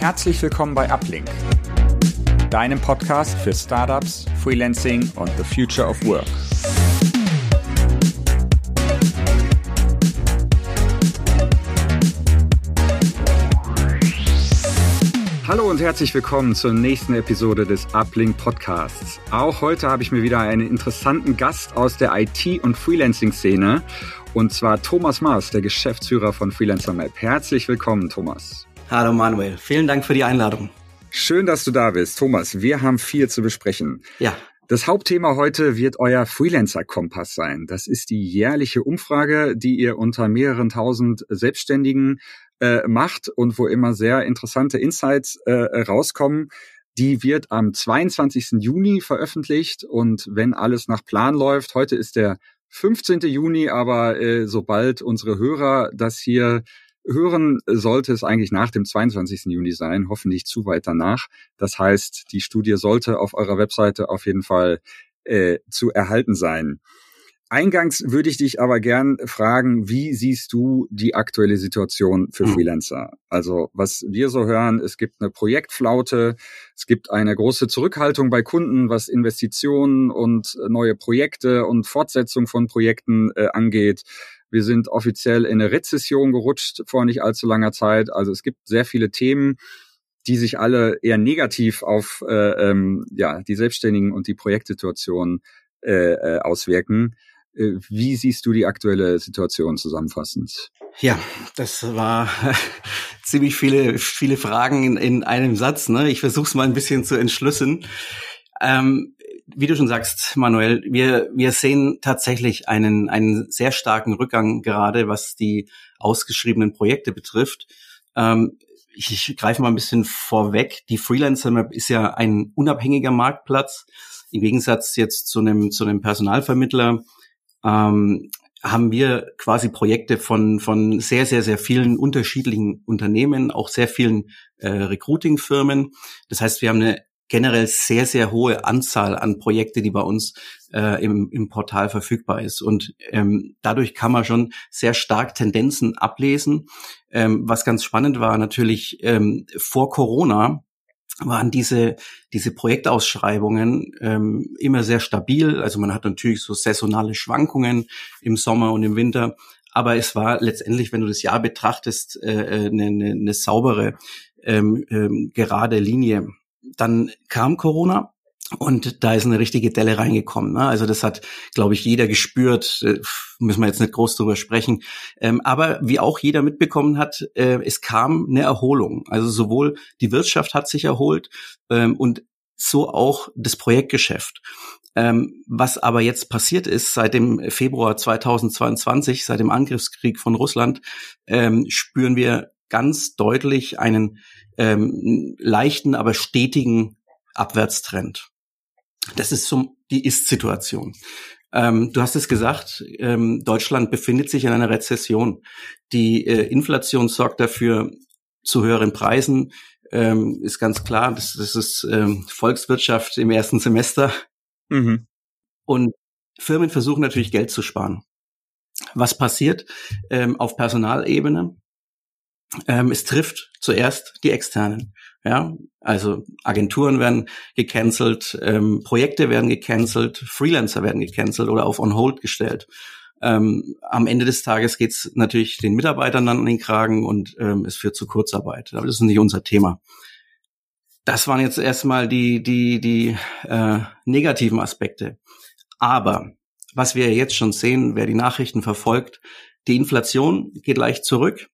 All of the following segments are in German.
Herzlich willkommen bei Uplink, deinem Podcast für Startups, Freelancing und the Future of Work. Hallo und herzlich willkommen zur nächsten Episode des Uplink Podcasts. Auch heute habe ich mir wieder einen interessanten Gast aus der IT- und Freelancing-Szene und zwar Thomas Maas, der Geschäftsführer von Freelancer Map. Herzlich willkommen, Thomas. Hallo Manuel, vielen Dank für die Einladung. Schön, dass du da bist. Thomas, wir haben viel zu besprechen. Ja. Das Hauptthema heute wird euer Freelancer-Kompass sein. Das ist die jährliche Umfrage, die ihr unter mehreren tausend Selbstständigen äh, macht und wo immer sehr interessante Insights äh, rauskommen. Die wird am 22. Juni veröffentlicht und wenn alles nach Plan läuft, heute ist der 15. Juni, aber äh, sobald unsere Hörer das hier hören, sollte es eigentlich nach dem 22. Juni sein, hoffentlich zu weit danach. Das heißt, die Studie sollte auf eurer Webseite auf jeden Fall äh, zu erhalten sein. Eingangs würde ich dich aber gern fragen, wie siehst du die aktuelle Situation für mhm. Freelancer? Also was wir so hören, es gibt eine Projektflaute, es gibt eine große Zurückhaltung bei Kunden, was Investitionen und neue Projekte und Fortsetzung von Projekten äh, angeht. Wir sind offiziell in eine Rezession gerutscht vor nicht allzu langer Zeit. Also es gibt sehr viele Themen, die sich alle eher negativ auf äh, ähm, ja, die Selbstständigen und die Projektsituation äh, äh, auswirken. Äh, wie siehst du die aktuelle Situation zusammenfassend? Ja, das war ziemlich viele, viele Fragen in, in einem Satz. Ne? Ich versuche es mal ein bisschen zu entschlüsseln. Ähm, wie du schon sagst, Manuel, wir, wir sehen tatsächlich einen, einen sehr starken Rückgang gerade, was die ausgeschriebenen Projekte betrifft. Ähm, ich, ich greife mal ein bisschen vorweg. Die Freelancer Map ist ja ein unabhängiger Marktplatz. Im Gegensatz jetzt zu einem, zu einem Personalvermittler ähm, haben wir quasi Projekte von, von sehr, sehr, sehr vielen unterschiedlichen Unternehmen, auch sehr vielen äh, Recruiting-Firmen. Das heißt, wir haben eine generell sehr, sehr hohe Anzahl an Projekte, die bei uns äh, im, im Portal verfügbar ist. Und ähm, dadurch kann man schon sehr stark Tendenzen ablesen. Ähm, was ganz spannend war natürlich ähm, vor Corona waren diese, diese Projektausschreibungen ähm, immer sehr stabil. Also man hat natürlich so saisonale Schwankungen im Sommer und im Winter. Aber es war letztendlich, wenn du das Jahr betrachtest, äh, äh eine, eine, eine saubere, ähm, ähm, gerade Linie. Dann kam Corona und da ist eine richtige Delle reingekommen. Ne? Also das hat, glaube ich, jeder gespürt. Äh, müssen wir jetzt nicht groß drüber sprechen. Ähm, aber wie auch jeder mitbekommen hat, äh, es kam eine Erholung. Also sowohl die Wirtschaft hat sich erholt ähm, und so auch das Projektgeschäft. Ähm, was aber jetzt passiert ist seit dem Februar 2022, seit dem Angriffskrieg von Russland, ähm, spüren wir ganz deutlich einen ähm, leichten, aber stetigen Abwärtstrend. Das ist so die Ist-Situation. Ähm, du hast es gesagt, ähm, Deutschland befindet sich in einer Rezession. Die äh, Inflation sorgt dafür zu höheren Preisen. Ähm, ist ganz klar, das, das ist ähm, Volkswirtschaft im ersten Semester. Mhm. Und Firmen versuchen natürlich Geld zu sparen. Was passiert ähm, auf Personalebene? Ähm, es trifft zuerst die Externen. Ja, also Agenturen werden gecancelt, ähm, Projekte werden gecancelt, Freelancer werden gecancelt oder auf on hold gestellt. Ähm, am Ende des Tages geht's natürlich den Mitarbeitern dann an den Kragen und ähm, es führt zu Kurzarbeit. Aber das ist nicht unser Thema. Das waren jetzt erstmal die die die äh, negativen Aspekte. Aber was wir jetzt schon sehen, wer die Nachrichten verfolgt, die Inflation geht leicht zurück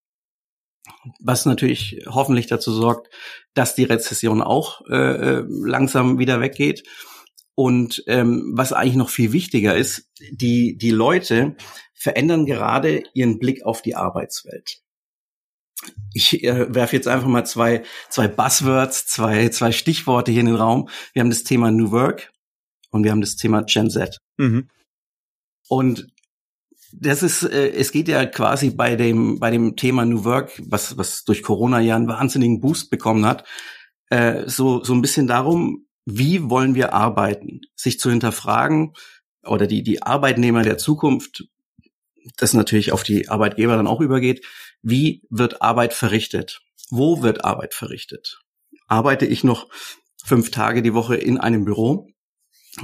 was natürlich hoffentlich dazu sorgt, dass die Rezession auch äh, äh, langsam wieder weggeht. Und ähm, was eigentlich noch viel wichtiger ist, die, die Leute verändern gerade ihren Blick auf die Arbeitswelt. Ich äh, werfe jetzt einfach mal zwei, zwei Buzzwords, zwei, zwei Stichworte hier in den Raum. Wir haben das Thema New Work und wir haben das Thema Gen Z. Mhm. Und das ist, äh, es geht ja quasi bei dem, bei dem Thema New Work, was, was durch Corona ja einen wahnsinnigen Boost bekommen hat, äh, so, so ein bisschen darum, wie wollen wir arbeiten? Sich zu hinterfragen oder die, die Arbeitnehmer der Zukunft das natürlich auf die Arbeitgeber dann auch übergeht. Wie wird Arbeit verrichtet? Wo wird Arbeit verrichtet? Arbeite ich noch fünf Tage die Woche in einem Büro?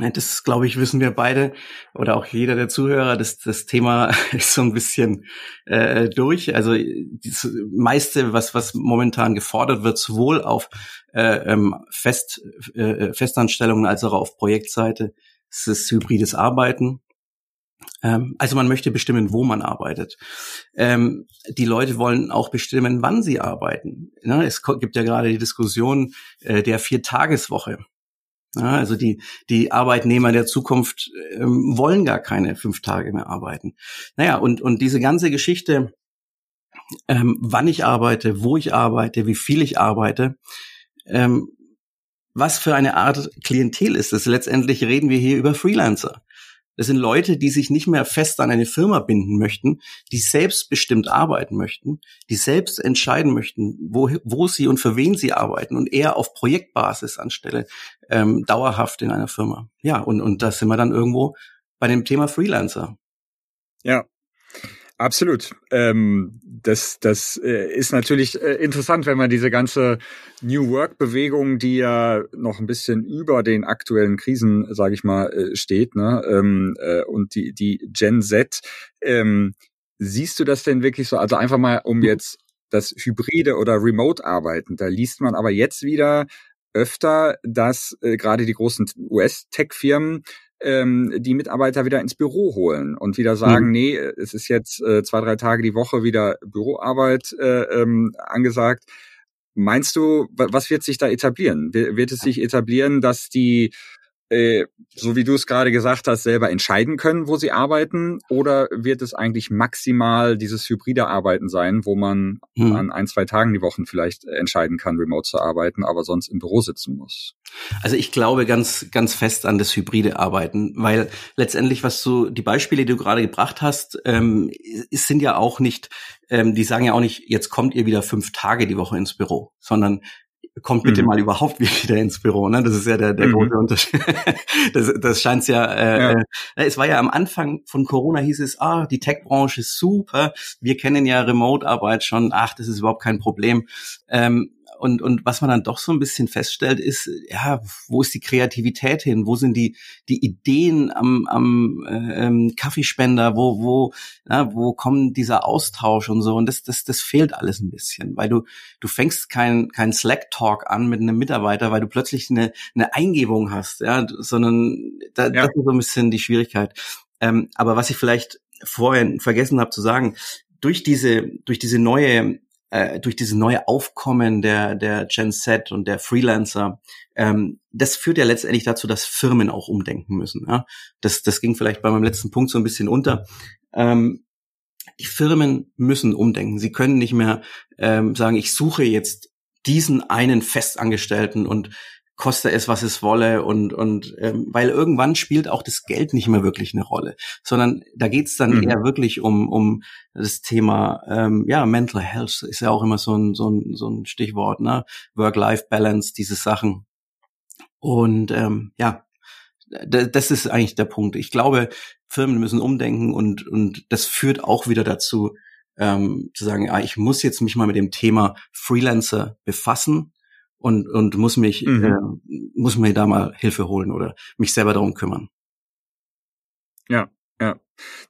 Das, glaube ich, wissen wir beide oder auch jeder der Zuhörer, dass das Thema ist so ein bisschen äh, durch. Also das meiste, was, was momentan gefordert wird, sowohl auf äh, ähm, Fest, äh, Festanstellungen als auch auf Projektseite, ist das hybrides Arbeiten. Ähm, also man möchte bestimmen, wo man arbeitet. Ähm, die Leute wollen auch bestimmen, wann sie arbeiten. Ne? Es gibt ja gerade die Diskussion äh, der Viertageswoche. Ja, also die, die Arbeitnehmer der Zukunft ähm, wollen gar keine fünf Tage mehr arbeiten. Naja, und, und diese ganze Geschichte, ähm, wann ich arbeite, wo ich arbeite, wie viel ich arbeite, ähm, was für eine Art Klientel ist es? Letztendlich reden wir hier über Freelancer. Das sind Leute, die sich nicht mehr fest an eine Firma binden möchten, die selbstbestimmt arbeiten möchten, die selbst entscheiden möchten, wo, wo sie und für wen sie arbeiten und eher auf Projektbasis anstelle ähm, dauerhaft in einer Firma. Ja, und, und da sind wir dann irgendwo bei dem Thema Freelancer. Ja, Absolut. Ähm, das das äh, ist natürlich äh, interessant, wenn man diese ganze New Work-Bewegung, die ja noch ein bisschen über den aktuellen Krisen, sage ich mal, äh, steht, ne? Ähm, äh, und die, die Gen Z, ähm, siehst du das denn wirklich so? Also einfach mal, um jetzt das Hybride oder Remote-Arbeiten, da liest man aber jetzt wieder öfter, dass äh, gerade die großen US-Tech-Firmen ähm, die Mitarbeiter wieder ins Büro holen und wieder sagen, mhm. nee, es ist jetzt äh, zwei, drei Tage die Woche wieder Büroarbeit äh, ähm, angesagt. Meinst du, was wird sich da etablieren? Wird es sich etablieren, dass die äh, so wie du es gerade gesagt hast, selber entscheiden können, wo sie arbeiten? Oder wird es eigentlich maximal dieses hybride Arbeiten sein, wo man hm. an ein, zwei Tagen die Woche vielleicht entscheiden kann, remote zu arbeiten, aber sonst im Büro sitzen muss? Also ich glaube ganz, ganz fest an das hybride Arbeiten, weil letztendlich, was du, die Beispiele, die du gerade gebracht hast, ähm, es sind ja auch nicht, ähm, die sagen ja auch nicht, jetzt kommt ihr wieder fünf Tage die Woche ins Büro, sondern kommt bitte mhm. mal überhaupt wieder ins Büro. Ne? Das ist ja der, der mhm. große Unterschied. das, das scheint ja, äh, ja. Äh, es war ja am Anfang von Corona hieß es, ah, die Tech-Branche ist super. Wir kennen ja Remote-Arbeit schon. Ach, das ist überhaupt kein Problem. Ähm, und, und was man dann doch so ein bisschen feststellt, ist, ja, wo ist die Kreativität hin? Wo sind die, die Ideen am, am äh, ähm, Kaffeespender? Wo, wo, ja, wo kommt dieser Austausch und so? Und das, das, das fehlt alles ein bisschen, weil du, du fängst kein, kein Slack-Talk an mit einem Mitarbeiter, weil du plötzlich eine, eine Eingebung hast, ja, sondern da, ja. das ist so ein bisschen die Schwierigkeit. Ähm, aber was ich vielleicht vorhin vergessen habe zu sagen, durch diese, durch diese neue äh, durch diese neue Aufkommen der, der Gen Z und der Freelancer, ähm, das führt ja letztendlich dazu, dass Firmen auch umdenken müssen. Ja? Das, das ging vielleicht bei meinem letzten Punkt so ein bisschen unter. Ähm, die Firmen müssen umdenken. Sie können nicht mehr ähm, sagen, ich suche jetzt diesen einen Festangestellten und koste es, was es wolle und und ähm, weil irgendwann spielt auch das Geld nicht mehr wirklich eine Rolle, sondern da geht's dann mhm. eher wirklich um um das Thema ähm, ja Mental Health ist ja auch immer so ein so ein so ein Stichwort ne Work-Life-Balance diese Sachen und ähm, ja das ist eigentlich der Punkt. Ich glaube, Firmen müssen umdenken und und das führt auch wieder dazu ähm, zu sagen, ah, ich muss jetzt mich mal mit dem Thema Freelancer befassen und, und muss mich, mhm. äh, muss mir da mal Hilfe holen oder mich selber darum kümmern. Ja, ja.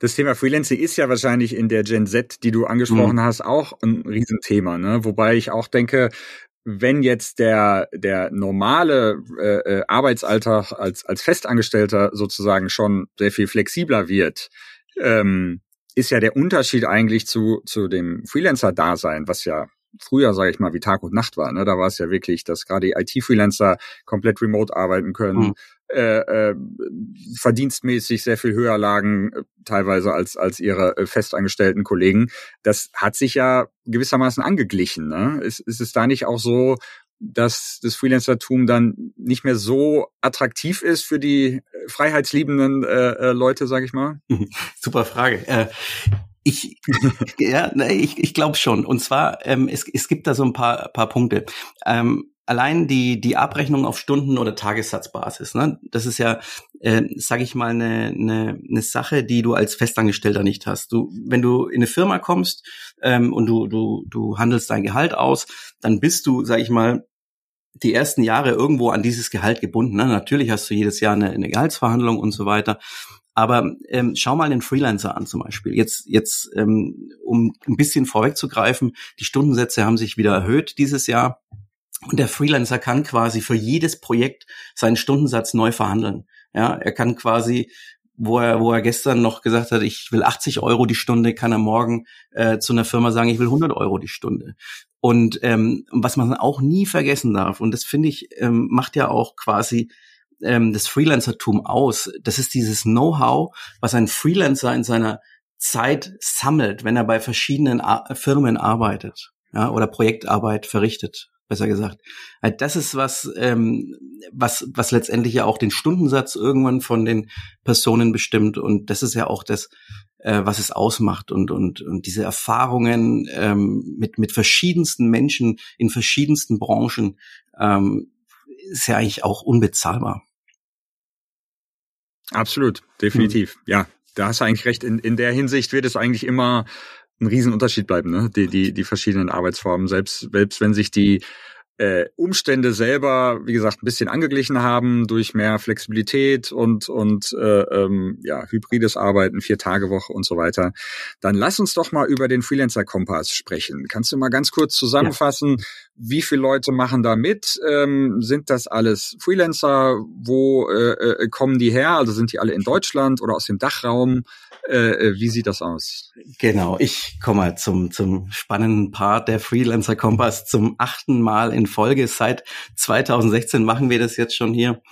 Das Thema Freelancing ist ja wahrscheinlich in der Gen Z, die du angesprochen mhm. hast, auch ein Riesenthema, ne? Wobei ich auch denke, wenn jetzt der der normale äh, äh, Arbeitsalltag als als Festangestellter sozusagen schon sehr viel flexibler wird, ähm, ist ja der Unterschied eigentlich zu zu dem Freelancer-Dasein, was ja früher, sage ich mal, wie Tag und Nacht war. Ne? Da war es ja wirklich, dass gerade IT-Freelancer komplett remote arbeiten können, mhm. äh, äh, verdienstmäßig sehr viel höher lagen, äh, teilweise als, als ihre äh, festangestellten Kollegen. Das hat sich ja gewissermaßen angeglichen. Ne? Ist, ist es da nicht auch so, dass das Freelancertum dann nicht mehr so attraktiv ist für die freiheitsliebenden äh, äh, Leute, sage ich mal? Super Frage. Äh, ich, ja, ich, ich glaube schon. Und zwar, ähm, es, es gibt da so ein paar, paar Punkte. Ähm, allein die die Abrechnung auf Stunden- oder Tagessatzbasis, ne, das ist ja, äh, sage ich mal, eine, eine, eine Sache, die du als Festangestellter nicht hast. Du, wenn du in eine Firma kommst ähm, und du du du handelst dein Gehalt aus, dann bist du, sage ich mal, die ersten Jahre irgendwo an dieses Gehalt gebunden. Ne? Natürlich hast du jedes Jahr eine, eine Gehaltsverhandlung und so weiter. Aber ähm, schau mal den Freelancer an zum Beispiel. Jetzt, jetzt ähm, um ein bisschen vorwegzugreifen, die Stundensätze haben sich wieder erhöht dieses Jahr. Und der Freelancer kann quasi für jedes Projekt seinen Stundensatz neu verhandeln. Ja, er kann quasi, wo er, wo er gestern noch gesagt hat, ich will 80 Euro die Stunde, kann er morgen äh, zu einer Firma sagen, ich will 100 Euro die Stunde. Und ähm, was man auch nie vergessen darf, und das finde ich, ähm, macht ja auch quasi ähm, das Freelancertum aus. Das ist dieses Know-how, was ein Freelancer in seiner Zeit sammelt, wenn er bei verschiedenen Ar Firmen arbeitet ja, oder Projektarbeit verrichtet besser gesagt. Halt, das ist was, ähm, was, was letztendlich ja auch den Stundensatz irgendwann von den Personen bestimmt. Und das ist ja auch das, äh, was es ausmacht. Und, und, und diese Erfahrungen ähm, mit, mit verschiedensten Menschen in verschiedensten Branchen ähm, ist ja eigentlich auch unbezahlbar. Absolut, definitiv. Hm. Ja, da hast du eigentlich recht. In, in der Hinsicht wird es eigentlich immer ein Riesenunterschied bleiben, ne? Die, die, die verschiedenen Arbeitsformen. Selbst, selbst wenn sich die äh, Umstände selber, wie gesagt, ein bisschen angeglichen haben durch mehr Flexibilität und und äh, ähm, ja hybrides Arbeiten, vier Tage Woche und so weiter. Dann lass uns doch mal über den Freelancer Kompass sprechen. Kannst du mal ganz kurz zusammenfassen, ja. wie viele Leute machen da mit? Ähm, sind das alles Freelancer? Wo äh, äh, kommen die her? Also sind die alle in Deutschland oder aus dem Dachraum? Äh, äh, wie sieht das aus? Genau, ich komme mal zum, zum spannenden Part der Freelancer Kompass zum achten Mal in Folge. Seit 2016 machen wir das jetzt schon hier.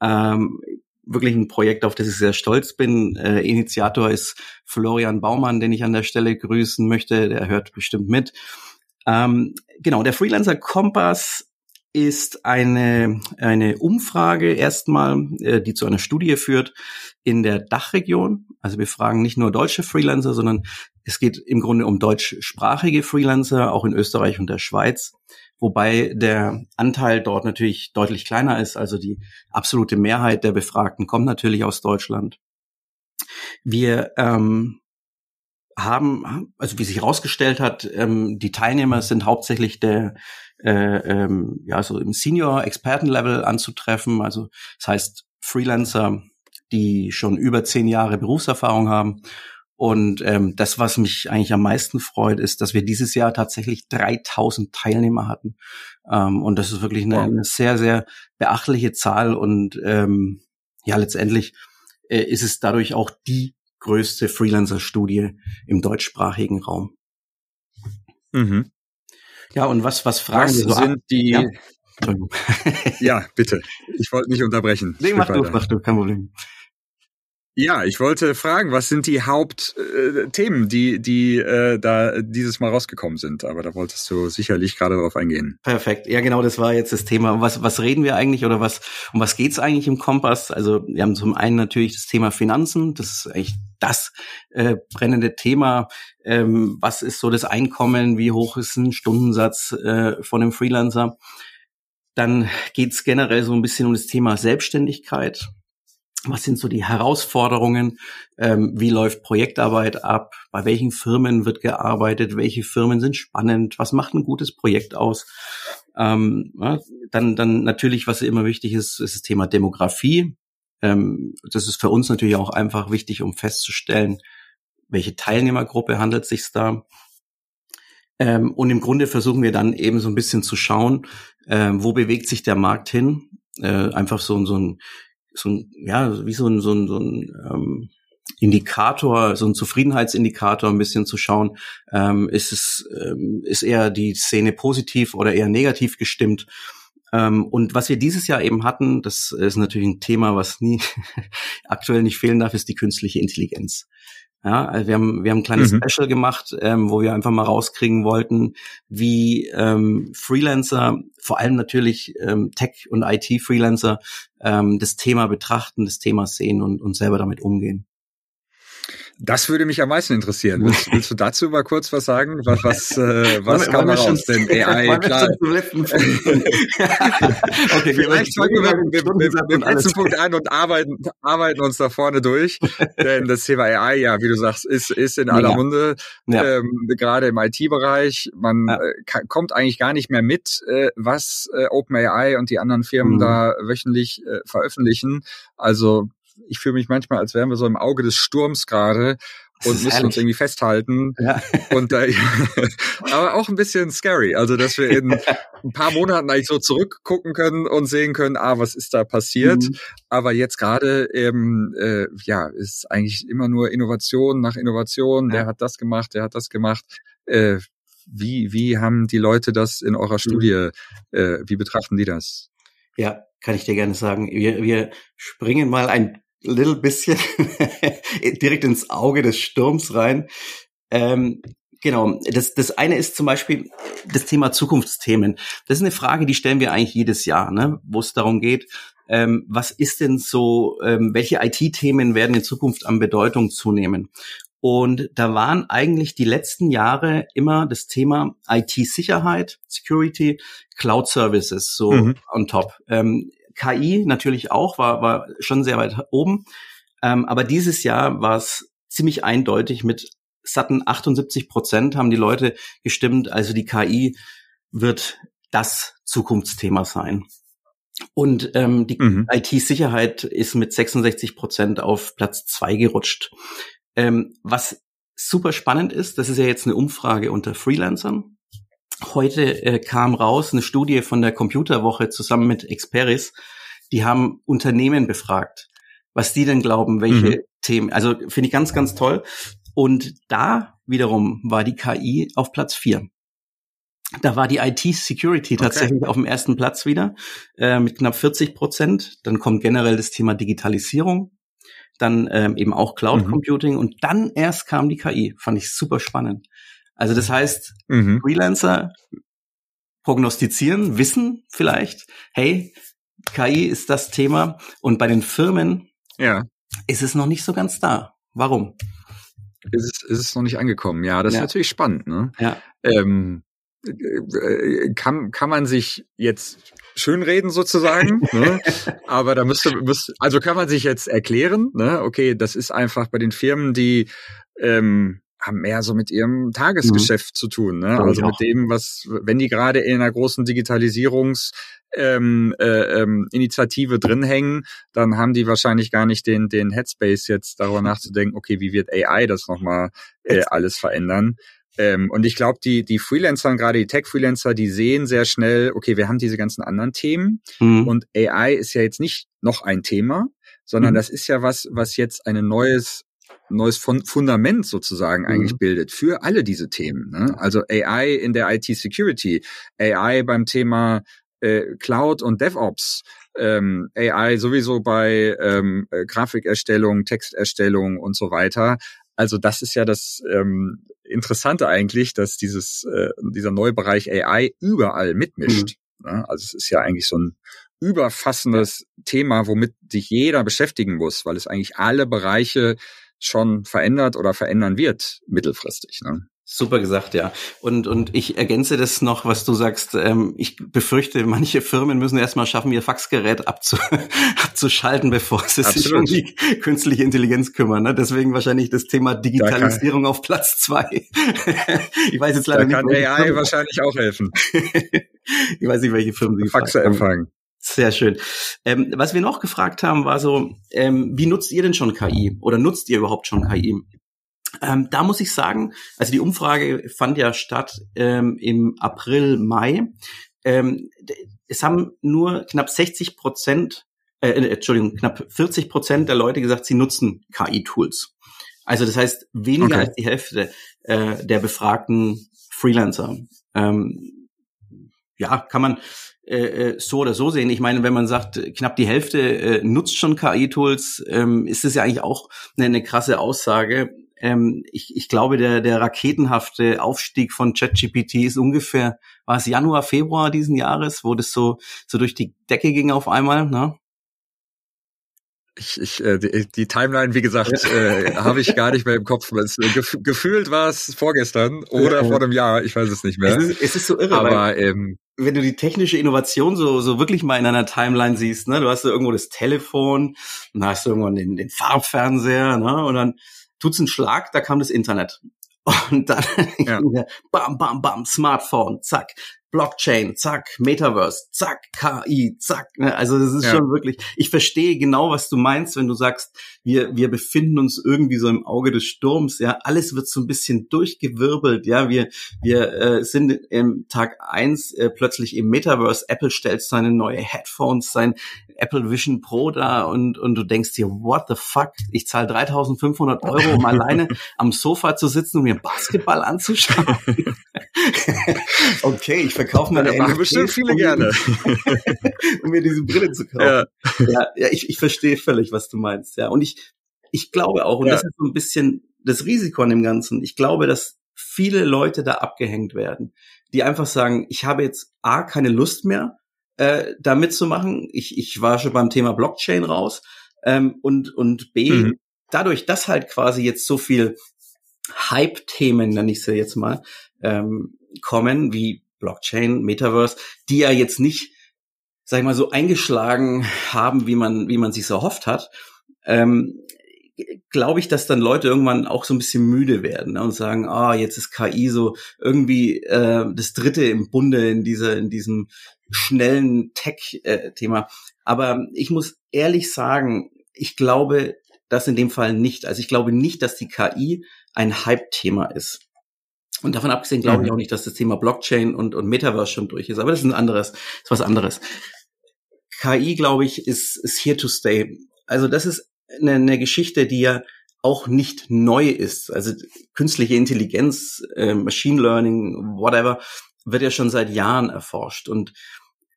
Ähm, wirklich ein Projekt, auf das ich sehr stolz bin. Äh, Initiator ist Florian Baumann, den ich an der Stelle grüßen möchte. Der hört bestimmt mit. Ähm, genau, der Freelancer Kompass ist eine, eine Umfrage erstmal, äh, die zu einer Studie führt in der Dachregion. Also wir fragen nicht nur deutsche Freelancer, sondern es geht im Grunde um deutschsprachige Freelancer, auch in Österreich und der Schweiz. Wobei der Anteil dort natürlich deutlich kleiner ist. Also die absolute Mehrheit der Befragten kommt natürlich aus Deutschland. Wir ähm, haben, also wie sich herausgestellt hat, ähm, die Teilnehmer sind hauptsächlich der äh, ähm, ja so im Senior-Experten-Level anzutreffen. Also das heißt Freelancer, die schon über zehn Jahre Berufserfahrung haben. Und ähm, das, was mich eigentlich am meisten freut, ist, dass wir dieses Jahr tatsächlich 3000 Teilnehmer hatten. Ähm, und das ist wirklich eine, eine, sehr, sehr beachtliche Zahl. Und ähm, ja, letztendlich äh, ist es dadurch auch die größte Freelancer-Studie im deutschsprachigen Raum. Mhm. Ja, und was, was fragen was so sind ab? die, ja. ja, bitte. Ich wollte nicht unterbrechen. Nee, mach du, mach du, kein Problem. Ja, ich wollte fragen, was sind die Hauptthemen, äh, die, die äh, da dieses Mal rausgekommen sind? Aber da wolltest du sicherlich gerade darauf eingehen. Perfekt. Ja, genau, das war jetzt das Thema. Was, was reden wir eigentlich oder was, um was geht's eigentlich im Kompass? Also wir haben zum einen natürlich das Thema Finanzen. Das ist echt das äh, brennende Thema. Ähm, was ist so das Einkommen? Wie hoch ist ein Stundensatz äh, von einem Freelancer? Dann geht's generell so ein bisschen um das Thema Selbstständigkeit was sind so die Herausforderungen? Ähm, wie läuft Projektarbeit ab? Bei welchen Firmen wird gearbeitet? Welche Firmen sind spannend? Was macht ein gutes Projekt aus? Ähm, ja, dann, dann natürlich, was immer wichtig ist, ist das Thema Demografie. Ähm, das ist für uns natürlich auch einfach wichtig, um festzustellen, welche Teilnehmergruppe handelt sich da. Ähm, und im Grunde versuchen wir dann eben so ein bisschen zu schauen, äh, wo bewegt sich der Markt hin. Äh, einfach so, so ein so ein, ja, wie so ein, so ein, so ein ähm, Indikator, so ein Zufriedenheitsindikator ein bisschen zu schauen, ähm, ist es, ähm, ist eher die Szene positiv oder eher negativ gestimmt. Ähm, und was wir dieses Jahr eben hatten, das ist natürlich ein Thema, was nie aktuell nicht fehlen darf, ist die künstliche Intelligenz. Ja, also wir haben, wir haben ein kleines mhm. Special gemacht, ähm, wo wir einfach mal rauskriegen wollten, wie ähm, Freelancer, vor allem natürlich ähm, Tech- und IT-Freelancer, ähm, das Thema betrachten, das Thema sehen und, und selber damit umgehen. Das würde mich am meisten interessieren. Willst, willst du dazu mal kurz was sagen? Was, was, äh, was kam raus? Denn AI, klar. okay, Vielleicht fangen wir mit, mit, mit, dem letzten Punkt an und arbeiten, arbeiten uns da vorne durch. Denn das Thema AI, ja, wie du sagst, ist, ist in aller Munde. Ja. Ähm, gerade im IT-Bereich. Man ja. äh, kommt eigentlich gar nicht mehr mit, äh, was äh, OpenAI und die anderen Firmen mhm. da wöchentlich äh, veröffentlichen. Also ich fühle mich manchmal, als wären wir so im Auge des Sturms gerade und müssen herrlich. uns irgendwie festhalten. Ja. Und äh, aber auch ein bisschen scary. Also, dass wir in ein paar Monaten eigentlich so zurückgucken können und sehen können, ah, was ist da passiert. Mhm. Aber jetzt gerade eben, äh, ja, ist eigentlich immer nur Innovation nach Innovation. Ja. Der hat das gemacht, der hat das gemacht. Äh, wie, wie haben die Leute das in eurer mhm. Studie, äh, wie betrachten die das? Ja, kann ich dir gerne sagen. Wir, wir springen mal ein little bisschen direkt ins Auge des Sturms rein. Ähm, genau, das, das eine ist zum Beispiel das Thema Zukunftsthemen. Das ist eine Frage, die stellen wir eigentlich jedes Jahr, ne? wo es darum geht, ähm, was ist denn so, ähm, welche IT-Themen werden in Zukunft an Bedeutung zunehmen? Und da waren eigentlich die letzten Jahre immer das Thema IT-Sicherheit, Security, Cloud Services so mhm. on top. Ähm, KI natürlich auch, war, war schon sehr weit oben. Ähm, aber dieses Jahr war es ziemlich eindeutig mit satten 78 Prozent haben die Leute gestimmt. Also die KI wird das Zukunftsthema sein. Und ähm, die mhm. IT-Sicherheit ist mit 66 Prozent auf Platz zwei gerutscht. Ähm, was super spannend ist, das ist ja jetzt eine Umfrage unter Freelancern. Heute äh, kam raus eine Studie von der Computerwoche zusammen mit Experis. Die haben Unternehmen befragt, was die denn glauben, welche mhm. Themen. Also finde ich ganz, ganz toll. Und da wiederum war die KI auf Platz vier. Da war die IT-Security okay. tatsächlich auf dem ersten Platz wieder äh, mit knapp 40 Prozent. Dann kommt generell das Thema Digitalisierung, dann ähm, eben auch Cloud mhm. Computing und dann erst kam die KI. Fand ich super spannend. Also das heißt, mhm. Freelancer prognostizieren, wissen vielleicht, hey, KI ist das Thema und bei den Firmen ja. ist es noch nicht so ganz da. Warum? Ist es, ist es noch nicht angekommen? Ja, das ja. ist natürlich spannend. Ne? Ja. Ähm, äh, kann, kann man sich jetzt schönreden sozusagen, ne? aber da müsste, müsste, also kann man sich jetzt erklären, ne? okay, das ist einfach bei den Firmen, die ähm, haben mehr so mit ihrem Tagesgeschäft mhm. zu tun. Ne? Also mit dem, was, wenn die gerade in einer großen Digitalisierungs ähm, äh, ähm, Initiative drin hängen, dann haben die wahrscheinlich gar nicht den, den Headspace jetzt darüber nachzudenken, okay, wie wird AI das nochmal äh, alles verändern. Ähm, und ich glaube, die, die Freelancer, gerade die Tech-Freelancer, die sehen sehr schnell, okay, wir haben diese ganzen anderen Themen mhm. und AI ist ja jetzt nicht noch ein Thema, sondern mhm. das ist ja was, was jetzt ein neues neues Fundament sozusagen mhm. eigentlich bildet für alle diese Themen. Ne? Also AI in der IT-Security, AI beim Thema äh, Cloud und DevOps, ähm, AI sowieso bei ähm, äh, Grafikerstellung, Texterstellung und so weiter. Also das ist ja das ähm, Interessante eigentlich, dass dieses äh, dieser neue Bereich AI überall mitmischt. Mhm. Ne? Also es ist ja eigentlich so ein überfassendes Thema, womit sich jeder beschäftigen muss, weil es eigentlich alle Bereiche schon verändert oder verändern wird mittelfristig. Ne? Super gesagt, ja. Und, und ich ergänze das noch, was du sagst. Ähm, ich befürchte, manche Firmen müssen erstmal schaffen, ihr Faxgerät abzu abzuschalten, bevor sie Absolut. sich um die künstliche Intelligenz kümmern. Ne? Deswegen wahrscheinlich das Thema Digitalisierung da auf Platz zwei. ich weiß jetzt leider da nicht. Kann AI Firmen. wahrscheinlich auch helfen. ich weiß nicht, welche Firmen sie Faxe empfangen. Sehr schön. Ähm, was wir noch gefragt haben, war so, ähm, wie nutzt ihr denn schon KI? Oder nutzt ihr überhaupt schon KI? Ähm, da muss ich sagen, also die Umfrage fand ja statt ähm, im April, Mai. Ähm, es haben nur knapp 60 Prozent, äh, äh, Entschuldigung, knapp 40 Prozent der Leute gesagt, sie nutzen KI-Tools. Also das heißt, weniger okay. als die Hälfte äh, der befragten Freelancer. Ähm, ja, kann man äh, äh, so oder so sehen. Ich meine, wenn man sagt, knapp die Hälfte äh, nutzt schon KI-Tools, ähm, ist das ja eigentlich auch eine, eine krasse Aussage. Ähm, ich, ich glaube, der, der raketenhafte Aufstieg von ChatGPT ist ungefähr, war es Januar, Februar diesen Jahres, wo das so, so durch die Decke ging auf einmal, ne? Ich, ich, äh, die, die Timeline, wie gesagt, äh, habe ich gar nicht mehr im Kopf. Es, äh, gef gefühlt war es vorgestern oder vor einem Jahr, ich weiß es nicht mehr. Es ist, es ist so irre, aber ähm, wenn du die technische Innovation so, so wirklich mal in einer Timeline siehst, ne, du hast da irgendwo das Telefon, dann hast du irgendwann den, den Farbfernseher, ne, und dann tut's einen Schlag, da kam das Internet. Und dann ja. bam, bam, bam, Smartphone, zack, Blockchain, zack, Metaverse, zack, KI, zack. Ne? Also das ist ja. schon wirklich, ich verstehe genau, was du meinst, wenn du sagst, wir, wir befinden uns irgendwie so im Auge des Sturms, ja, alles wird so ein bisschen durchgewirbelt, ja, wir, wir äh, sind im Tag eins äh, plötzlich im Metaverse, Apple stellt seine neue Headphones, sein Apple Vision Pro da und, und du denkst dir, what the fuck, ich zahle 3500 Euro, um alleine am Sofa zu sitzen und mir Basketball anzuschauen. okay, ich verkaufe meine ja, machen bestimmt viele um, gerne. um mir diese Brille zu kaufen. Ja, ja, ja ich, ich verstehe völlig, was du meinst. Ja, und ich, ich glaube auch, und ja. das ist so ein bisschen das Risiko an dem Ganzen. Ich glaube, dass viele Leute da abgehängt werden, die einfach sagen, ich habe jetzt A, keine Lust mehr, äh, da mitzumachen. Ich, ich war schon beim Thema Blockchain raus. Ähm, und, und B, mhm. dadurch, dass halt quasi jetzt so viel Hype-Themen, nenne ich sie jetzt mal, ähm, kommen, wie Blockchain, Metaverse, die ja jetzt nicht, sag ich mal, so eingeschlagen haben, wie man, wie man sich so erhofft hat, ähm, glaube ich, dass dann Leute irgendwann auch so ein bisschen müde werden ne, und sagen, ah, jetzt ist KI so irgendwie äh, das Dritte im Bunde in dieser, in diesem schnellen Tech-Thema. Äh, Aber ich muss ehrlich sagen, ich glaube das in dem Fall nicht. Also ich glaube nicht, dass die KI ein Hype-Thema ist. Und davon abgesehen glaube ich mhm. auch nicht, dass das Thema Blockchain und, und Metaverse schon durch ist. Aber das ist ein anderes, ist was anderes. KI, glaube ich, ist, ist here to stay. Also das ist eine, eine Geschichte, die ja auch nicht neu ist. Also künstliche Intelligenz, äh, Machine Learning, whatever, wird ja schon seit Jahren erforscht. Und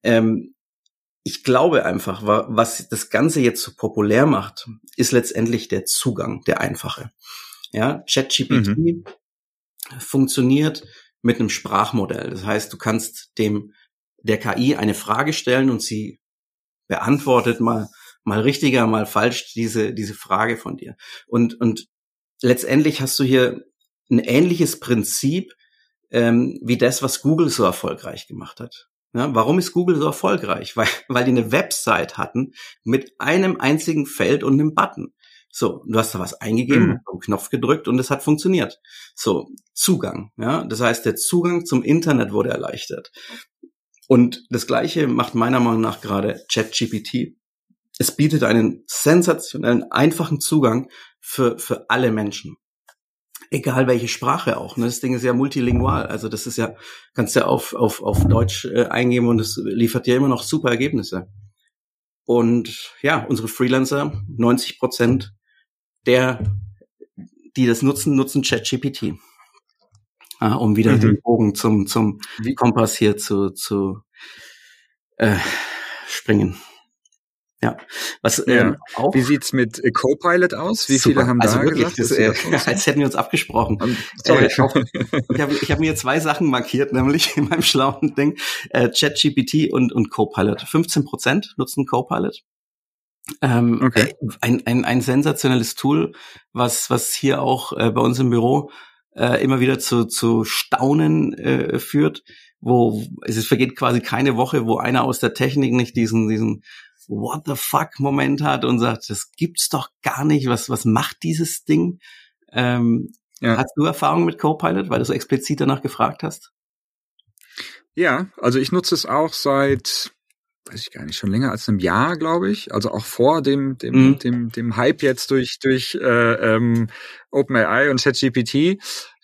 ähm, ich glaube einfach, was das Ganze jetzt so populär macht, ist letztendlich der Zugang, der einfache. Ja, ChatGPT mhm funktioniert mit einem Sprachmodell. Das heißt, du kannst dem der KI eine Frage stellen und sie beantwortet mal mal richtiger, mal falsch diese diese Frage von dir. Und und letztendlich hast du hier ein ähnliches Prinzip ähm, wie das, was Google so erfolgreich gemacht hat. Ja, warum ist Google so erfolgreich? Weil, weil die eine Website hatten mit einem einzigen Feld und einem Button. So, du hast da was eingegeben, mhm. einen Knopf gedrückt und es hat funktioniert. So, Zugang, ja. Das heißt, der Zugang zum Internet wurde erleichtert. Und das Gleiche macht meiner Meinung nach gerade ChatGPT. Es bietet einen sensationellen, einfachen Zugang für, für alle Menschen. Egal welche Sprache auch. Ne? Das Ding ist ja multilingual. Also das ist ja, kannst ja auf, auf, auf Deutsch äh, eingeben und es liefert dir immer noch super Ergebnisse. Und ja, unsere Freelancer, 90 Prozent der, die das nutzen, nutzen ChatGPT. Ja, um wieder mhm. den Bogen zum, zum Kompass hier zu, zu äh, springen. Ja. Was, ja. Ähm, auch, Wie sieht's mit äh, Copilot aus? Wie super. viele haben also da wirklich, gesagt? Das, äh, als hätten wir uns abgesprochen. Um, sorry. Äh, ich habe ich hab mir zwei Sachen markiert, nämlich in meinem schlauen Ding, äh, ChatGPT und, und Copilot. 15 Prozent nutzen Copilot. Ähm, okay. ein, ein, ein sensationelles Tool, was, was hier auch äh, bei uns im Büro äh, immer wieder zu, zu Staunen äh, führt, wo es vergeht quasi keine Woche, wo einer aus der Technik nicht diesen, diesen What the fuck Moment hat und sagt, das gibt's doch gar nicht, was, was macht dieses Ding? Ähm, ja. Hast du Erfahrung mit Copilot, weil du so explizit danach gefragt hast? Ja, also ich nutze es auch seit weiß ich gar nicht, schon länger als einem Jahr, glaube ich. Also auch vor dem, dem, mhm. dem, dem Hype jetzt durch, durch äh, ähm, OpenAI und ChatGPT.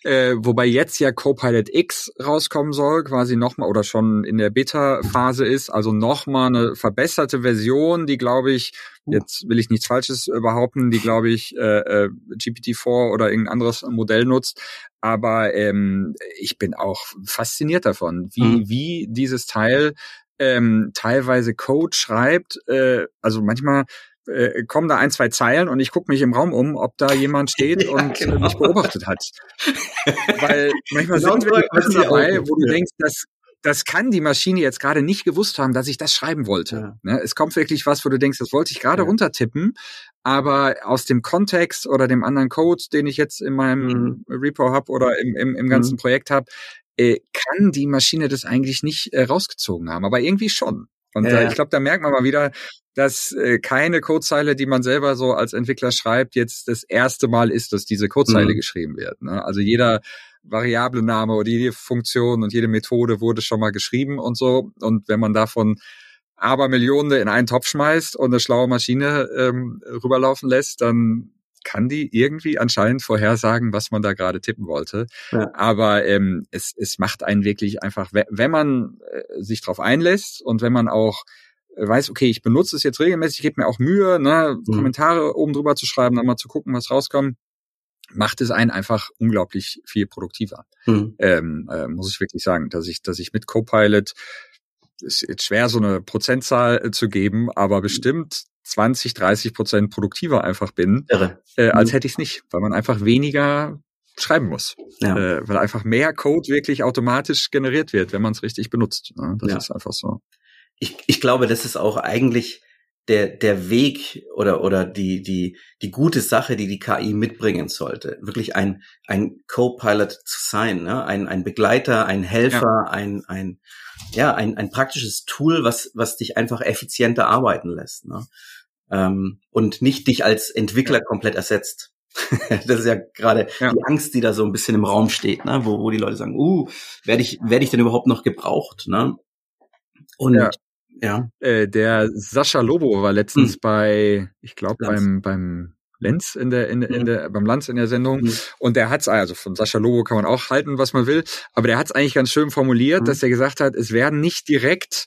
Äh, wobei jetzt ja Copilot X rauskommen soll, quasi nochmal oder schon in der Beta-Phase ist, also nochmal eine verbesserte Version, die glaube ich, jetzt will ich nichts Falsches behaupten, die glaube ich äh, äh, GPT-4 oder irgendein anderes Modell nutzt, aber ähm, ich bin auch fasziniert davon, wie, mhm. wie dieses Teil ähm, teilweise Code schreibt, äh, also manchmal äh, kommen da ein, zwei Zeilen und ich gucke mich im Raum um, ob da jemand steht ja, und genau. mich beobachtet hat. Weil manchmal genau sind wirklich Sachen dabei, wo du denkst, das das kann die Maschine jetzt gerade nicht gewusst haben, dass ich das schreiben wollte. Ja. Ne? Es kommt wirklich was, wo du denkst, das wollte ich gerade ja. runtertippen, aber aus dem Kontext oder dem anderen Code, den ich jetzt in meinem mhm. Repo habe oder im, im, im ganzen mhm. Projekt habe, äh, kann die Maschine das eigentlich nicht äh, rausgezogen haben, aber irgendwie schon. Und ja. äh, ich glaube, da merkt man mal wieder, dass äh, keine Codezeile, die man selber so als Entwickler schreibt, jetzt das erste Mal ist, dass diese Codezeile mhm. geschrieben wird. Ne? Also jeder Variablename oder jede Funktion und jede Methode wurde schon mal geschrieben und so. Und wenn man davon aber Millionen in einen Topf schmeißt und eine schlaue Maschine ähm, rüberlaufen lässt, dann kann die irgendwie anscheinend vorhersagen, was man da gerade tippen wollte. Ja. Aber ähm, es, es macht einen wirklich einfach, wenn man äh, sich darauf einlässt und wenn man auch äh, weiß, okay, ich benutze es jetzt regelmäßig, ich gebe mir auch Mühe, ne, mhm. Kommentare oben drüber zu schreiben, dann mal zu gucken, was rauskommt, macht es einen einfach unglaublich viel produktiver. Mhm. Ähm, äh, muss ich wirklich sagen, dass ich, dass ich mit Copilot ist jetzt schwer, so eine Prozentzahl äh, zu geben, aber bestimmt 20, 30 Prozent produktiver einfach bin, äh, als mhm. hätte ich es nicht, weil man einfach weniger schreiben muss. Ja. Äh, weil einfach mehr Code wirklich automatisch generiert wird, wenn man es richtig benutzt. Ne? Das ja. ist einfach so. Ich, ich glaube, das ist auch eigentlich der, der Weg oder, oder die, die, die gute Sache, die die KI mitbringen sollte. Wirklich ein, ein Co-Pilot zu sein, ne? ein, ein Begleiter, ein Helfer, ja. ein, ein, ja, ein, ein praktisches Tool, was, was dich einfach effizienter arbeiten lässt. Ne? Ähm, und nicht dich als Entwickler ja. komplett ersetzt. das ist ja gerade ja. die Angst, die da so ein bisschen im Raum steht, ne? wo, wo die Leute sagen, uh, werde ich, werde ich denn überhaupt noch gebraucht? Ne? Und ja. Ja. Äh, der Sascha Lobo war letztens hm. bei, ich glaube, beim, beim Lenz in der, in, in mhm. der, beim Lanz in der Sendung. Mhm. Und der hat's, also von Sascha Lobo kann man auch halten, was man will, aber der hat's eigentlich ganz schön formuliert, mhm. dass er gesagt hat, es werden nicht direkt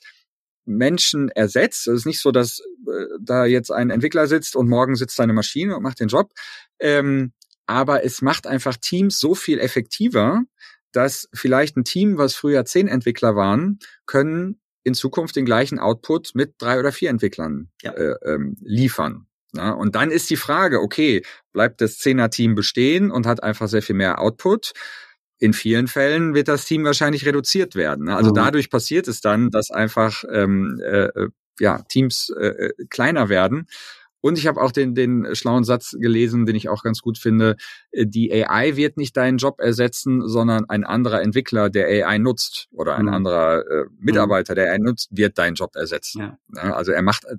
Menschen ersetzt. Es ist nicht so, dass äh, da jetzt ein Entwickler sitzt und morgen sitzt eine Maschine und macht den Job. Ähm, aber es macht einfach Teams so viel effektiver, dass vielleicht ein Team, was früher zehn Entwickler waren, können in Zukunft den gleichen Output mit drei oder vier Entwicklern ja. äh, ähm, liefern. Ja, und dann ist die Frage, okay, bleibt das Zehner-Team bestehen und hat einfach sehr viel mehr Output? In vielen Fällen wird das Team wahrscheinlich reduziert werden. Ne? Also mhm. dadurch passiert es dann, dass einfach ähm, äh, äh ja, Teams äh, äh, kleiner werden und ich habe auch den, den schlauen Satz gelesen, den ich auch ganz gut finde. Äh, die AI wird nicht deinen Job ersetzen, sondern ein anderer Entwickler, der AI nutzt oder ein mhm. anderer äh, Mitarbeiter, der AI nutzt, wird deinen Job ersetzen. Ja. Ja, also er macht äh,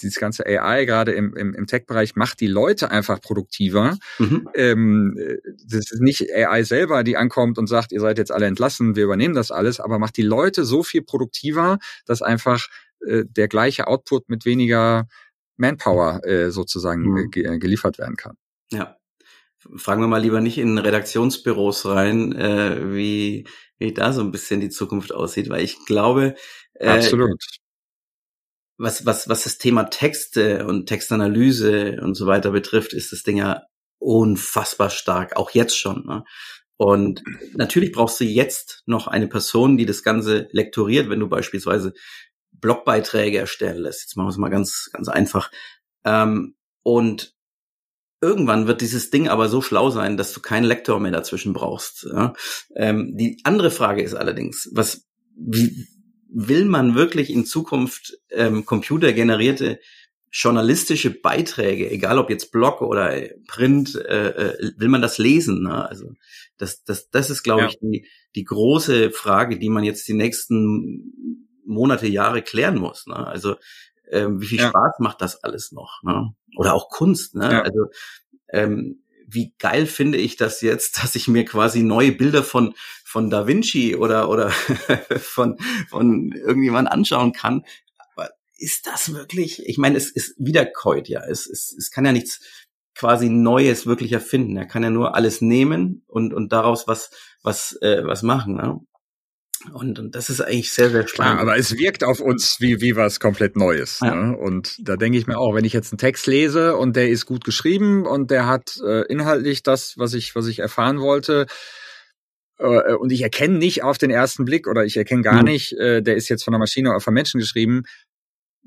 dieses ganze AI gerade im, im, im Tech-Bereich macht die Leute einfach produktiver. Mhm. Ähm, äh, das ist nicht AI selber, die ankommt und sagt, ihr seid jetzt alle entlassen, wir übernehmen das alles, aber macht die Leute so viel produktiver, dass einfach äh, der gleiche Output mit weniger Manpower äh, sozusagen mhm. ge äh, geliefert werden kann. Ja. Fragen wir mal lieber nicht in Redaktionsbüros rein, äh, wie, wie da so ein bisschen die Zukunft aussieht, weil ich glaube, äh, Absolut. Was, was, was das Thema Texte und Textanalyse und so weiter betrifft, ist das Ding ja unfassbar stark, auch jetzt schon. Ne? Und natürlich brauchst du jetzt noch eine Person, die das Ganze lektoriert, wenn du beispielsweise Blogbeiträge erstellen lässt. Jetzt machen wir es mal ganz, ganz einfach. Ähm, und irgendwann wird dieses Ding aber so schlau sein, dass du keinen Lektor mehr dazwischen brauchst. Ja? Ähm, die andere Frage ist allerdings, was wie, will man wirklich in Zukunft ähm, computergenerierte journalistische Beiträge, egal ob jetzt Blog oder Print, äh, äh, will man das lesen? Ne? Also das, das, das ist, glaube ja. ich, die, die große Frage, die man jetzt die nächsten Monate, Jahre klären muss. Ne? Also ähm, wie viel ja. Spaß macht das alles noch? Ne? Oder auch Kunst. Ne? Ja. Also ähm, wie geil finde ich das jetzt, dass ich mir quasi neue Bilder von von Da Vinci oder oder von von irgendjemand anschauen kann. Aber ist das wirklich? Ich meine, es ist wiederkäut ja. Es, es, es kann ja nichts quasi Neues wirklich erfinden. Er kann ja nur alles nehmen und und daraus was was äh, was machen. Ne? Und, und das ist eigentlich sehr, sehr spannend. Klar, aber es wirkt auf uns wie, wie was komplett Neues. Ja. Ne? Und da denke ich mir auch, wenn ich jetzt einen Text lese und der ist gut geschrieben und der hat äh, inhaltlich das, was ich, was ich erfahren wollte, äh, und ich erkenne nicht auf den ersten Blick oder ich erkenne gar mhm. nicht, äh, der ist jetzt von der Maschine oder von Menschen geschrieben,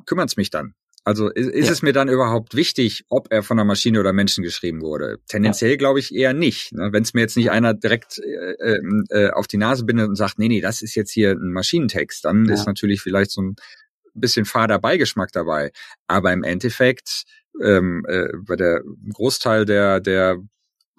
kümmert es mich dann. Also ist, ist ja. es mir dann überhaupt wichtig, ob er von einer Maschine oder Menschen geschrieben wurde? Tendenziell ja. glaube ich eher nicht. Ne? Wenn es mir jetzt nicht einer direkt äh, ähm, äh, auf die Nase bindet und sagt, nee, nee, das ist jetzt hier ein Maschinentext, dann ja. ist natürlich vielleicht so ein bisschen fader Beigeschmack dabei. Aber im Endeffekt, ähm, äh, bei der Großteil der, der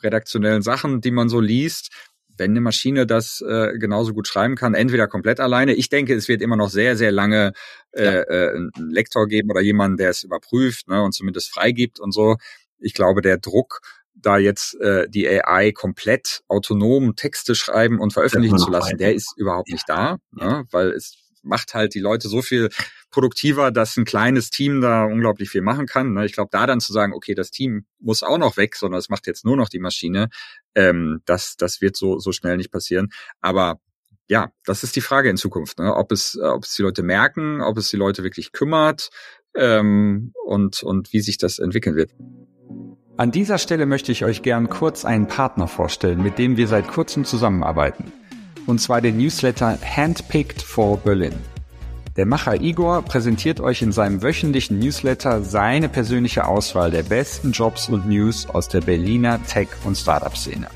redaktionellen Sachen, die man so liest, wenn eine Maschine das äh, genauso gut schreiben kann, entweder komplett alleine. Ich denke, es wird immer noch sehr, sehr lange äh, ja. äh, einen Lektor geben oder jemanden, der es überprüft ne, und zumindest freigibt und so. Ich glaube, der Druck, da jetzt äh, die AI komplett autonom Texte schreiben und veröffentlichen zu lassen, der ist überhaupt nicht da, ne, weil es macht halt die Leute so viel produktiver, dass ein kleines Team da unglaublich viel machen kann. Ne? Ich glaube, da dann zu sagen, okay, das Team muss auch noch weg, sondern es macht jetzt nur noch die Maschine, ähm, das, das wird so, so schnell nicht passieren. Aber ja, das ist die Frage in Zukunft, ne? ob, es, ob es die Leute merken, ob es die Leute wirklich kümmert ähm, und, und wie sich das entwickeln wird. An dieser Stelle möchte ich euch gern kurz einen Partner vorstellen, mit dem wir seit kurzem zusammenarbeiten und zwar den Newsletter Handpicked for Berlin. Der Macher Igor präsentiert euch in seinem wöchentlichen Newsletter seine persönliche Auswahl der besten Jobs und News aus der Berliner Tech- und Startup-Szene.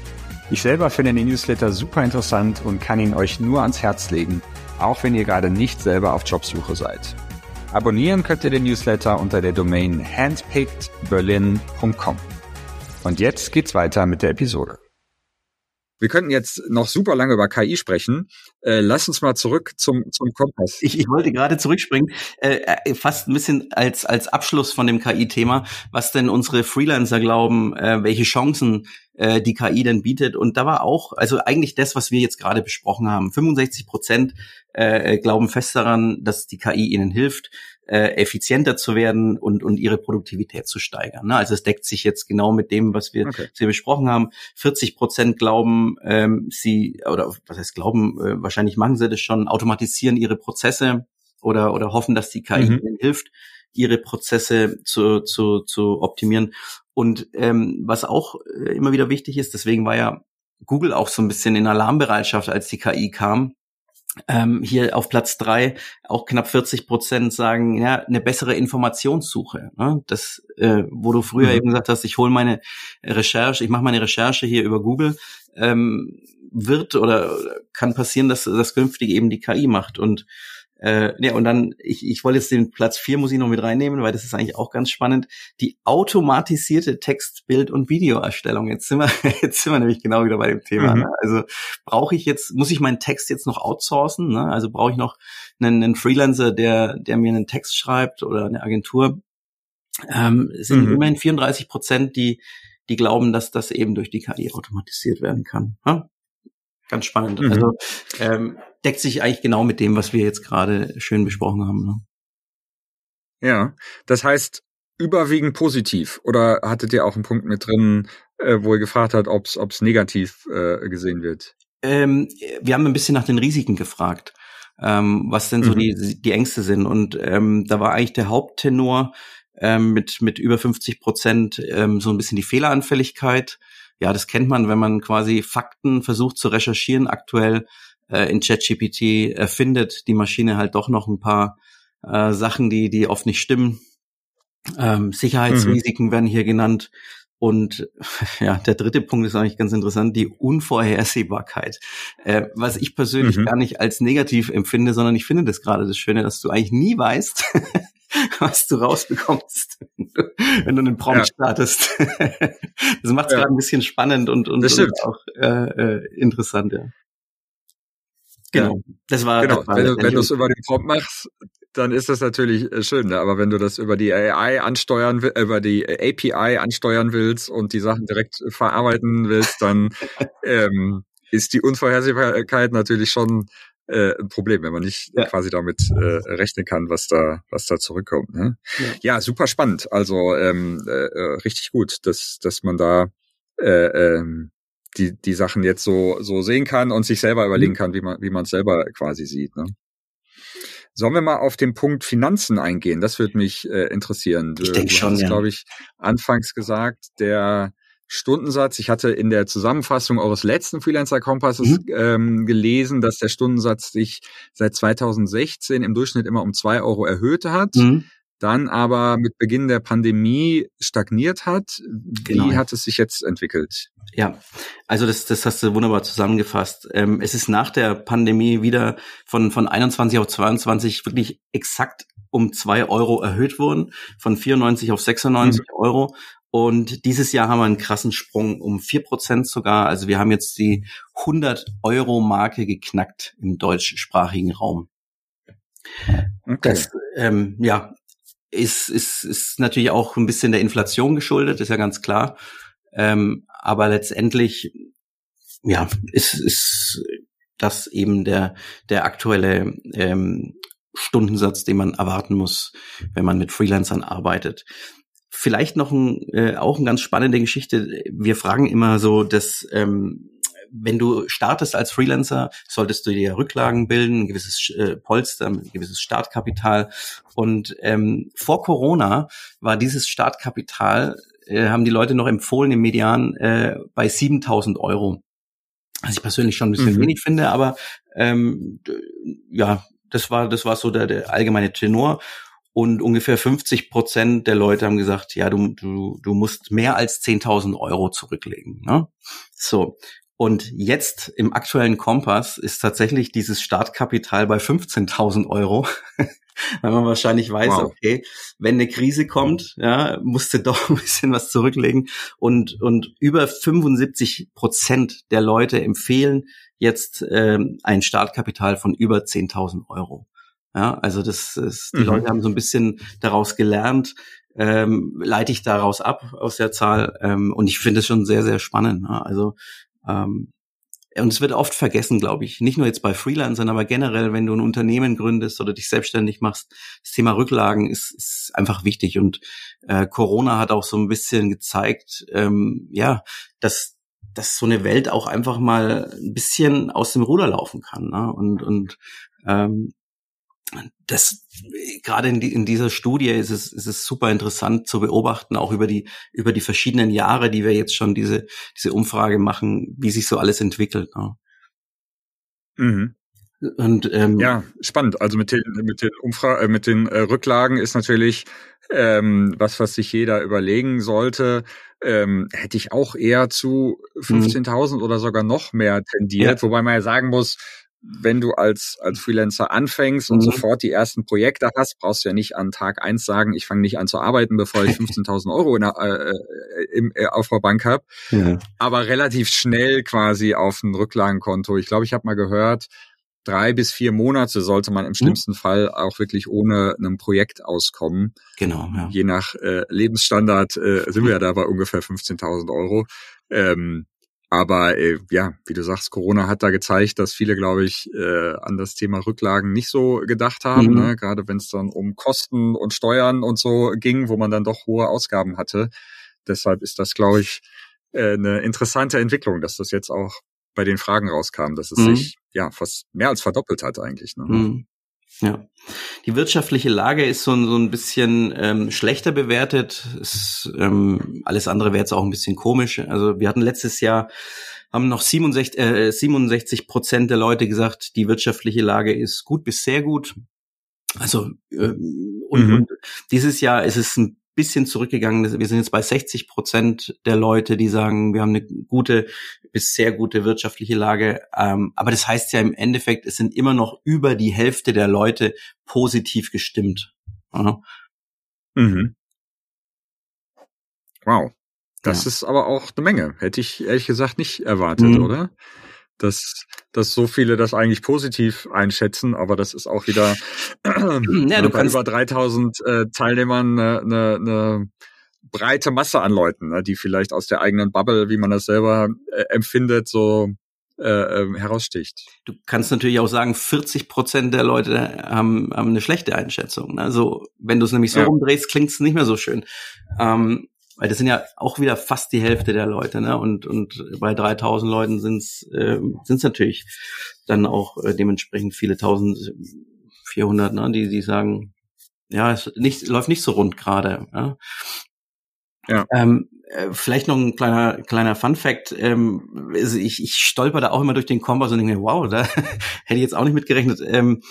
Ich selber finde den Newsletter super interessant und kann ihn euch nur ans Herz legen, auch wenn ihr gerade nicht selber auf Jobsuche seid. Abonnieren könnt ihr den Newsletter unter der Domain handpickedberlin.com. Und jetzt geht's weiter mit der Episode. Wir könnten jetzt noch super lange über KI sprechen. Äh, lass uns mal zurück zum, zum Kompass. Ich, ich wollte gerade zurückspringen, äh, äh fast ein bisschen als, als Abschluss von dem KI-Thema, was denn unsere Freelancer glauben, äh, welche Chancen äh, die KI denn bietet. Und da war auch, also eigentlich das, was wir jetzt gerade besprochen haben. 65 Prozent äh, glauben fest daran, dass die KI ihnen hilft äh, effizienter zu werden und, und ihre Produktivität zu steigern. Ne? Also es deckt sich jetzt genau mit dem, was wir, okay. was wir besprochen haben. 40 Prozent glauben, ähm, sie, oder was heißt glauben, äh, wahrscheinlich machen sie das schon, automatisieren ihre Prozesse oder, oder hoffen, dass die KI mhm. ihnen hilft, ihre Prozesse zu, zu, zu optimieren. Und ähm, was auch äh, immer wieder wichtig ist, deswegen war ja Google auch so ein bisschen in Alarmbereitschaft, als die KI kam, ähm, hier auf Platz drei auch knapp 40 Prozent sagen, ja, eine bessere Informationssuche. Ne? Das, äh, wo du früher mhm. eben gesagt hast, ich hole meine Recherche, ich mache meine Recherche hier über Google, ähm, wird oder kann passieren, dass das künftig eben die KI macht. Und äh, ja, und dann, ich, ich wollte jetzt den Platz vier muss ich noch mit reinnehmen, weil das ist eigentlich auch ganz spannend. Die automatisierte Text-, Bild- und Videoerstellung. Jetzt sind wir, jetzt sind wir nämlich genau wieder bei dem Thema. Mhm. Ne? Also brauche ich jetzt, muss ich meinen Text jetzt noch outsourcen? Ne? Also brauche ich noch einen, einen Freelancer, der, der mir einen Text schreibt oder eine Agentur? Ähm, es sind mhm. immerhin 34 Prozent, die, die glauben, dass das eben durch die KI automatisiert werden kann. Ja? Ganz spannend. Mhm. Also ähm, deckt sich eigentlich genau mit dem, was wir jetzt gerade schön besprochen haben. Ne? Ja, das heißt überwiegend positiv. Oder hattet ihr auch einen Punkt mit drin, äh, wo ihr gefragt habt, ob es negativ äh, gesehen wird? Ähm, wir haben ein bisschen nach den Risiken gefragt, ähm, was denn so mhm. die, die Ängste sind. Und ähm, da war eigentlich der Haupttenor ähm, mit, mit über 50 Prozent ähm, so ein bisschen die Fehleranfälligkeit. Ja, das kennt man, wenn man quasi Fakten versucht zu recherchieren. Aktuell äh, in ChatGPT erfindet die Maschine halt doch noch ein paar äh, Sachen, die, die oft nicht stimmen. Ähm, Sicherheitsrisiken mhm. werden hier genannt. Und ja, der dritte Punkt ist eigentlich ganz interessant, die Unvorhersehbarkeit. Äh, was ich persönlich mhm. gar nicht als negativ empfinde, sondern ich finde das gerade das Schöne, dass du eigentlich nie weißt, was du rausbekommst, wenn du einen Prompt ja. startest. das macht es ja. gerade ein bisschen spannend und, und, und auch äh, äh, interessant, ja. Genau. Das war, genau. Das war wenn, du, wenn du es über den Prompt machst, dann ist das natürlich äh, schön. Ne? Aber wenn du das über die AI ansteuern, äh, über die API ansteuern willst und die Sachen direkt verarbeiten willst, dann ähm, ist die Unvorhersehbarkeit natürlich schon äh, ein Problem, wenn man nicht ja. quasi damit äh, rechnen kann, was da, was da zurückkommt. Ne? Ja. ja super spannend. Also ähm, äh, äh richtig gut, dass, dass man da äh, ähm, die, die Sachen jetzt so, so sehen kann und sich selber überlegen mhm. kann, wie man, wie man es selber quasi sieht. Ne? Sollen wir mal auf den Punkt Finanzen eingehen? Das würde mich äh, interessieren. Du, ich denke schon, hast, ja. glaube ich, anfangs gesagt, der Stundensatz, ich hatte in der Zusammenfassung eures letzten Freelancer-Kompasses mhm. ähm, gelesen, dass der Stundensatz sich seit 2016 im Durchschnitt immer um zwei Euro erhöht hat. Mhm. dann aber mit Beginn der Pandemie stagniert hat. Wie genau. hat es sich jetzt entwickelt? Ja, also das, das hast du wunderbar zusammengefasst. Ähm, es ist nach der Pandemie wieder von, von 21 auf 22 wirklich exakt um zwei Euro erhöht worden, von 94 auf 96 mhm. Euro. Und dieses Jahr haben wir einen krassen Sprung um vier Prozent sogar. Also wir haben jetzt die 100 Euro Marke geknackt im deutschsprachigen Raum. Okay. Das, ähm, ja, ist, ist, ist natürlich auch ein bisschen der Inflation geschuldet, ist ja ganz klar. Ähm, aber letztendlich, ja, ist, ist das eben der, der aktuelle ähm, Stundensatz, den man erwarten muss, wenn man mit Freelancern arbeitet. Vielleicht noch ein, äh, auch eine ganz spannende Geschichte. Wir fragen immer so, dass ähm, wenn du startest als Freelancer, solltest du dir Rücklagen bilden, ein gewisses äh, Polster, ein gewisses Startkapital. Und ähm, vor Corona war dieses Startkapital, äh, haben die Leute noch empfohlen im Median äh, bei 7000 Euro. Was ich persönlich schon ein bisschen mhm. wenig finde, aber ähm, ja, das war, das war so der, der allgemeine Tenor. Und ungefähr 50 Prozent der Leute haben gesagt, ja, du, du, du musst mehr als 10.000 Euro zurücklegen. Ne? So. Und jetzt im aktuellen Kompass ist tatsächlich dieses Startkapital bei 15.000 Euro. Weil man wahrscheinlich weiß, wow. okay, wenn eine Krise kommt, ja, musste doch ein bisschen was zurücklegen. Und, und über 75 Prozent der Leute empfehlen jetzt ähm, ein Startkapital von über 10.000 Euro. Ja, also das ist, die mhm. Leute haben so ein bisschen daraus gelernt, ähm, leite ich daraus ab aus der Zahl. Ähm, und ich finde es schon sehr, sehr spannend. Ja. Also ähm, und es wird oft vergessen, glaube ich. Nicht nur jetzt bei Freelancern, aber generell, wenn du ein Unternehmen gründest oder dich selbstständig machst, das Thema Rücklagen ist, ist einfach wichtig. Und äh, Corona hat auch so ein bisschen gezeigt, ähm, ja, dass dass so eine Welt auch einfach mal ein bisschen aus dem Ruder laufen kann. Ne? Und, und ähm, das gerade in, die, in dieser Studie ist es, ist es super interessant zu beobachten, auch über die über die verschiedenen Jahre, die wir jetzt schon diese diese Umfrage machen, wie sich so alles entwickelt. Ne? Mhm. Und ähm, ja, spannend. Also mit den mit den Umfra äh, mit den äh, Rücklagen ist natürlich ähm, was, was sich jeder überlegen sollte. Ähm, hätte ich auch eher zu 15.000 mhm. oder sogar noch mehr tendiert, ja. wobei man ja sagen muss, wenn du als, als Freelancer anfängst und mhm. sofort die ersten Projekte hast, brauchst du ja nicht an Tag eins sagen, ich fange nicht an zu arbeiten, bevor ich 15.000 Euro in der, äh, im, äh, auf der Bank habe. Ja. Aber relativ schnell quasi auf ein Rücklagenkonto. Ich glaube, ich habe mal gehört, drei bis vier Monate sollte man im mhm. schlimmsten mhm. Fall auch wirklich ohne einem Projekt auskommen. Genau. Ja. Je nach äh, Lebensstandard äh, sind wir ja da bei ungefähr 15.000 Euro. Ähm, aber äh, ja, wie du sagst, Corona hat da gezeigt, dass viele, glaube ich, äh, an das Thema Rücklagen nicht so gedacht haben, mhm. ne? gerade wenn es dann um Kosten und Steuern und so ging, wo man dann doch hohe Ausgaben hatte. Deshalb ist das, glaube ich, äh, eine interessante Entwicklung, dass das jetzt auch bei den Fragen rauskam, dass es mhm. sich ja fast mehr als verdoppelt hat eigentlich. Ne? Mhm. Ja. Die wirtschaftliche Lage ist so, so ein bisschen ähm, schlechter bewertet. Es, ähm, alles andere wäre jetzt auch ein bisschen komisch. Also wir hatten letztes Jahr haben noch 67, äh, 67 Prozent der Leute gesagt, die wirtschaftliche Lage ist gut bis sehr gut. Also äh, und, mhm. und dieses Jahr ist es ein bisschen zurückgegangen. Wir sind jetzt bei 60 Prozent der Leute, die sagen, wir haben eine gute bis sehr gute wirtschaftliche Lage. Ähm, aber das heißt ja im Endeffekt, es sind immer noch über die Hälfte der Leute positiv gestimmt. Ja. Mhm. Wow. Das ja. ist aber auch eine Menge. Hätte ich ehrlich gesagt nicht erwartet, mhm. oder? Dass, dass so viele das eigentlich positiv einschätzen, aber das ist auch wieder ja, du bei über 3000 äh, Teilnehmern eine, eine, eine breite Masse an Leuten, ne, die vielleicht aus der eigenen Bubble, wie man das selber äh, empfindet, so äh, äh, heraussticht. Du kannst natürlich auch sagen, 40 Prozent der Leute haben, haben eine schlechte Einschätzung. Also wenn du es nämlich so ja. umdrehst, klingt es nicht mehr so schön. Ähm, weil das sind ja auch wieder fast die Hälfte der Leute, ne? Und und bei 3000 Leuten sind es äh, sind's natürlich dann auch äh, dementsprechend viele 1400, ne? Die die sagen, ja, es nicht läuft nicht so rund gerade. Ja. ja. Ähm, äh, vielleicht noch ein kleiner kleiner Fun Fact. Ähm, also ich, ich stolper da auch immer durch den Kompass und denke mir, wow, da hätte ich jetzt auch nicht mitgerechnet. Ähm,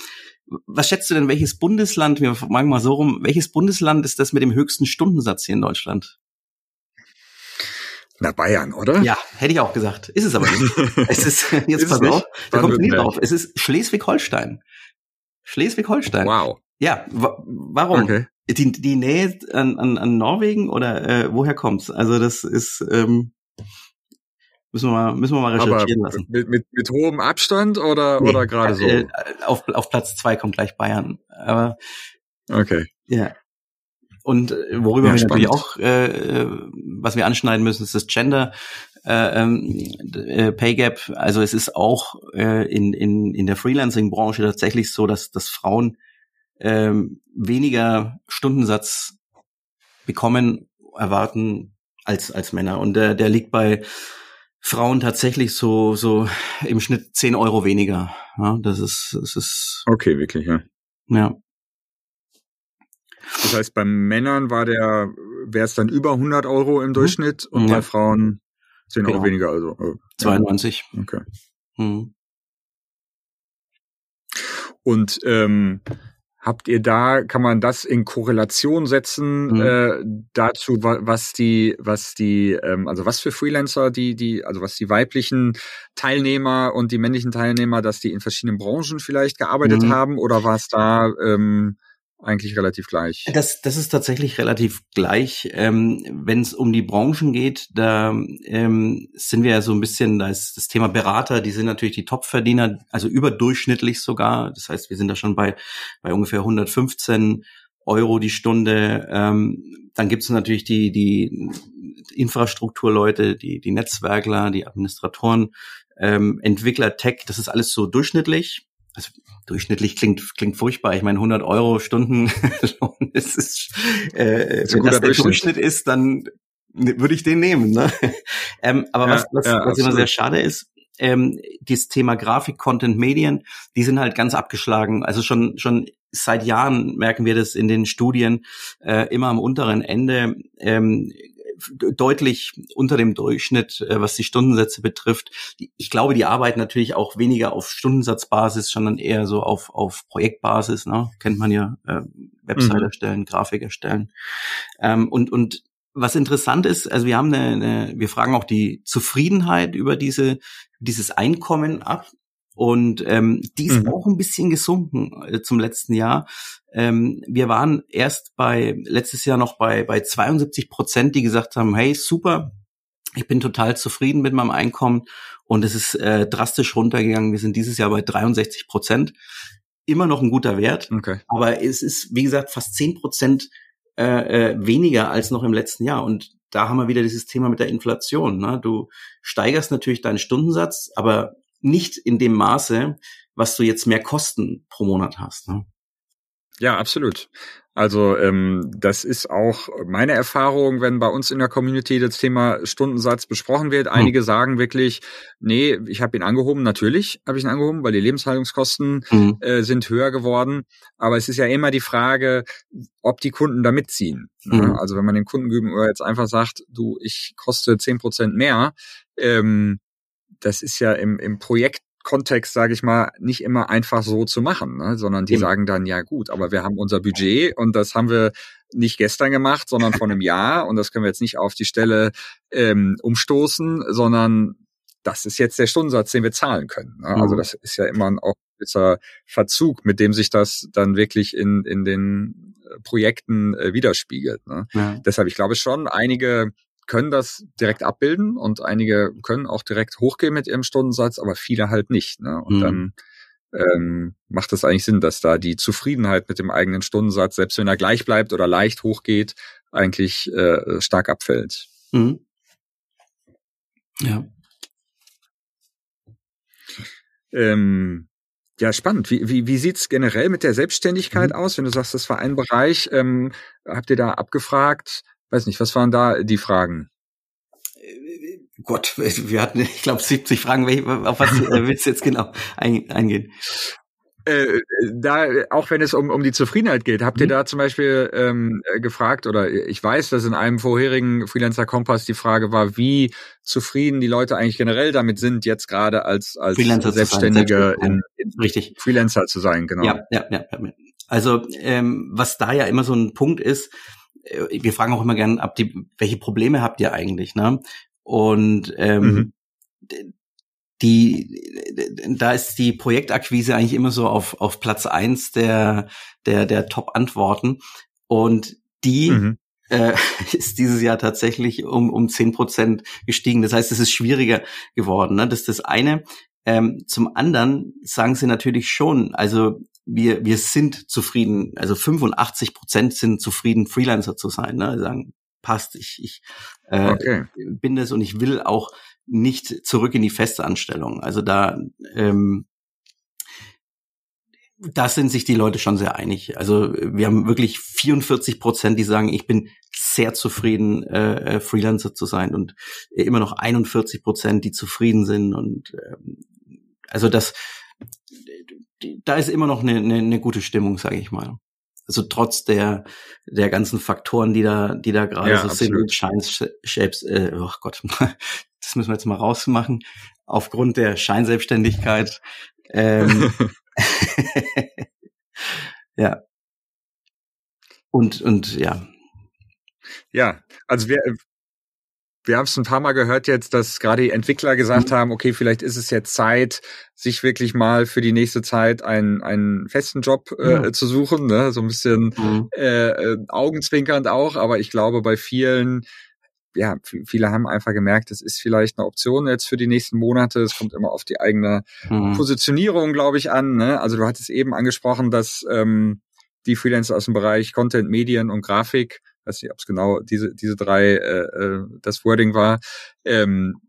Was schätzt du denn, welches Bundesland, wir fragen mal so rum, welches Bundesland ist das mit dem höchsten Stundensatz hier in Deutschland? Na, Bayern, oder? Ja, hätte ich auch gesagt. Ist es aber nicht. es ist, jetzt ist pass auf, da kommt nie drauf. Es ist Schleswig-Holstein. Schleswig-Holstein. Wow. Ja, warum? Okay. Die, die Nähe an, an, an Norwegen oder äh, woher kommt's? Also das ist ähm, müssen wir mal müssen wir mal recherchieren Aber lassen. Mit, mit, mit hohem Abstand oder nee, oder gerade so? Äh, auf, auf Platz zwei kommt gleich Bayern. Aber okay. Ja. Und äh, worüber ja, wir spannend. natürlich auch, äh, äh, was wir anschneiden müssen, ist das Gender äh, ähm, äh, Pay Gap. Also es ist auch äh, in, in, in der Freelancing-Branche tatsächlich so, dass, dass Frauen äh, weniger Stundensatz bekommen, erwarten als, als Männer. Und der, der liegt bei Frauen tatsächlich so, so im Schnitt zehn Euro weniger. Ja, das ist, das ist. Okay, wirklich, ja. Ja. Das heißt, bei Männern war der, wäre es dann über 100 Euro im mhm. Durchschnitt und ja. bei Frauen 10 genau. Euro weniger, also. Äh, 92. Okay. Mhm. Und ähm, Habt ihr da, kann man das in Korrelation setzen mhm. äh, dazu, was die, was die, ähm, also was für Freelancer, die, die, also was die weiblichen Teilnehmer und die männlichen Teilnehmer, dass die in verschiedenen Branchen vielleicht gearbeitet mhm. haben oder war es da ähm, eigentlich relativ gleich. Das, das ist tatsächlich relativ gleich. Ähm, Wenn es um die Branchen geht, da ähm, sind wir ja so ein bisschen, da ist das Thema Berater, die sind natürlich die Topverdiener, also überdurchschnittlich sogar. Das heißt, wir sind da schon bei, bei ungefähr 115 Euro die Stunde. Ähm, dann gibt es natürlich die, die Infrastrukturleute, die, die Netzwerkler, die Administratoren, ähm, Entwickler, Tech, das ist alles so durchschnittlich also durchschnittlich klingt klingt furchtbar. Ich meine 100 Euro Stunden, das ist, äh, das wenn das der Durchschnitt. Durchschnitt ist, dann würde ich den nehmen. Ne? ähm, aber ja, was, was, ja, was immer sehr schade ist, ähm, dieses Thema Grafik, Content, Medien, die sind halt ganz abgeschlagen. Also schon schon seit Jahren merken wir das in den Studien äh, immer am unteren Ende. Ähm, deutlich unter dem Durchschnitt, äh, was die Stundensätze betrifft. Ich glaube, die arbeiten natürlich auch weniger auf Stundensatzbasis, sondern eher so auf, auf Projektbasis. Ne? Kennt man ja, äh, Website mhm. erstellen, Grafik erstellen. Ähm, und, und was interessant ist, also wir haben eine, eine, wir fragen auch die Zufriedenheit über diese, dieses Einkommen ab. Und ähm, die ist mhm. auch ein bisschen gesunken äh, zum letzten Jahr. Ähm, wir waren erst bei letztes Jahr noch bei bei 72 Prozent, die gesagt haben, hey super, ich bin total zufrieden mit meinem Einkommen und es ist äh, drastisch runtergegangen. Wir sind dieses Jahr bei 63 Prozent. Immer noch ein guter Wert, okay. aber es ist wie gesagt fast 10 Prozent äh, äh, weniger als noch im letzten Jahr und da haben wir wieder dieses Thema mit der Inflation. Ne? Du steigerst natürlich deinen Stundensatz, aber nicht in dem Maße, was du jetzt mehr Kosten pro Monat hast. Ne? Ja, absolut. Also ähm, das ist auch meine Erfahrung, wenn bei uns in der Community das Thema Stundensatz besprochen wird. Hm. Einige hm. sagen wirklich, nee, ich habe ihn angehoben. Natürlich habe ich ihn angehoben, weil die Lebenshaltungskosten hm. äh, sind höher geworden. Aber es ist ja immer die Frage, ob die Kunden da mitziehen. Ne? Hm. Also wenn man den Kunden gegenüber jetzt einfach sagt, du, ich koste zehn Prozent mehr, ähm, das ist ja im, im Projekt Kontext, sage ich mal, nicht immer einfach so zu machen, ne? sondern die Eben. sagen dann, ja gut, aber wir haben unser Budget und das haben wir nicht gestern gemacht, sondern vor einem Jahr und das können wir jetzt nicht auf die Stelle ähm, umstoßen, sondern das ist jetzt der Stundensatz, den wir zahlen können. Ne? Also mhm. Das ist ja immer ein auch gewisser Verzug, mit dem sich das dann wirklich in, in den Projekten äh, widerspiegelt. Ne? Ja. Deshalb, ich glaube schon, einige können das direkt abbilden und einige können auch direkt hochgehen mit ihrem Stundensatz, aber viele halt nicht. Ne? Und mhm. dann ähm, macht es eigentlich Sinn, dass da die Zufriedenheit mit dem eigenen Stundensatz, selbst wenn er gleich bleibt oder leicht hochgeht, eigentlich äh, stark abfällt. Mhm. Ja. Ähm, ja, spannend. Wie, wie, wie sieht's generell mit der Selbstständigkeit mhm. aus? Wenn du sagst, das war ein Bereich, ähm, habt ihr da abgefragt, Weiß nicht, was waren da die Fragen? Gott, wir hatten, ich glaube, 70 Fragen. Auf was willst du jetzt genau eingehen? Äh, da, auch wenn es um, um die Zufriedenheit geht, habt ihr mhm. da zum Beispiel ähm, gefragt, oder ich weiß, dass in einem vorherigen Freelancer Kompass die Frage war, wie zufrieden die Leute eigentlich generell damit sind, jetzt gerade als, als Selbstständige in, in, Richtig. Freelancer zu sein, genau. Ja, ja, ja. Also ähm, was da ja immer so ein Punkt ist, äh, wir fragen auch immer gerne ab, die, welche Probleme habt ihr eigentlich, ne? Und ähm, mhm. die, da ist die Projektakquise eigentlich immer so auf, auf Platz eins der, der, der Top-Antworten. Und die mhm. äh, ist dieses Jahr tatsächlich um, um zehn Prozent gestiegen. Das heißt, es ist schwieriger geworden. Ne? Das ist das eine. Ähm, zum anderen sagen sie natürlich schon, also wir, wir sind zufrieden, also 85 Prozent sind zufrieden, Freelancer zu sein. Ne? Sagen, passt, ich, ich äh, okay. bin das und ich will auch nicht zurück in die feste Anstellung. Also da ähm, da sind sich die Leute schon sehr einig. Also wir haben wirklich 44 Prozent, die sagen, ich bin sehr zufrieden, äh, äh Freelancer zu sein und immer noch 41 Prozent, die zufrieden sind. Und ähm, also das, da ist immer noch eine, eine, eine gute Stimmung, sage ich mal. Also trotz der der ganzen Faktoren, die da die da gerade ja, so absolut. sind, Shines, Shapes, äh, oh Gott, das müssen wir jetzt mal rausmachen. Aufgrund der Scheinselbstständigkeit ähm, ja. Und, und ja. Ja, also wir, wir haben es ein paar Mal gehört jetzt, dass gerade die Entwickler gesagt mhm. haben, okay, vielleicht ist es jetzt Zeit, sich wirklich mal für die nächste Zeit einen, einen festen Job äh, ja. zu suchen. Ne? So ein bisschen mhm. äh, äh augenzwinkernd auch, aber ich glaube, bei vielen ja, viele haben einfach gemerkt, es ist vielleicht eine Option jetzt für die nächsten Monate. Es kommt immer auf die eigene mhm. Positionierung, glaube ich, an. Ne? Also du hattest eben angesprochen, dass ähm, die Freelancer aus dem Bereich Content, Medien und Grafik, weiß nicht, ob es genau diese diese drei äh, äh, das Wording war, ähm,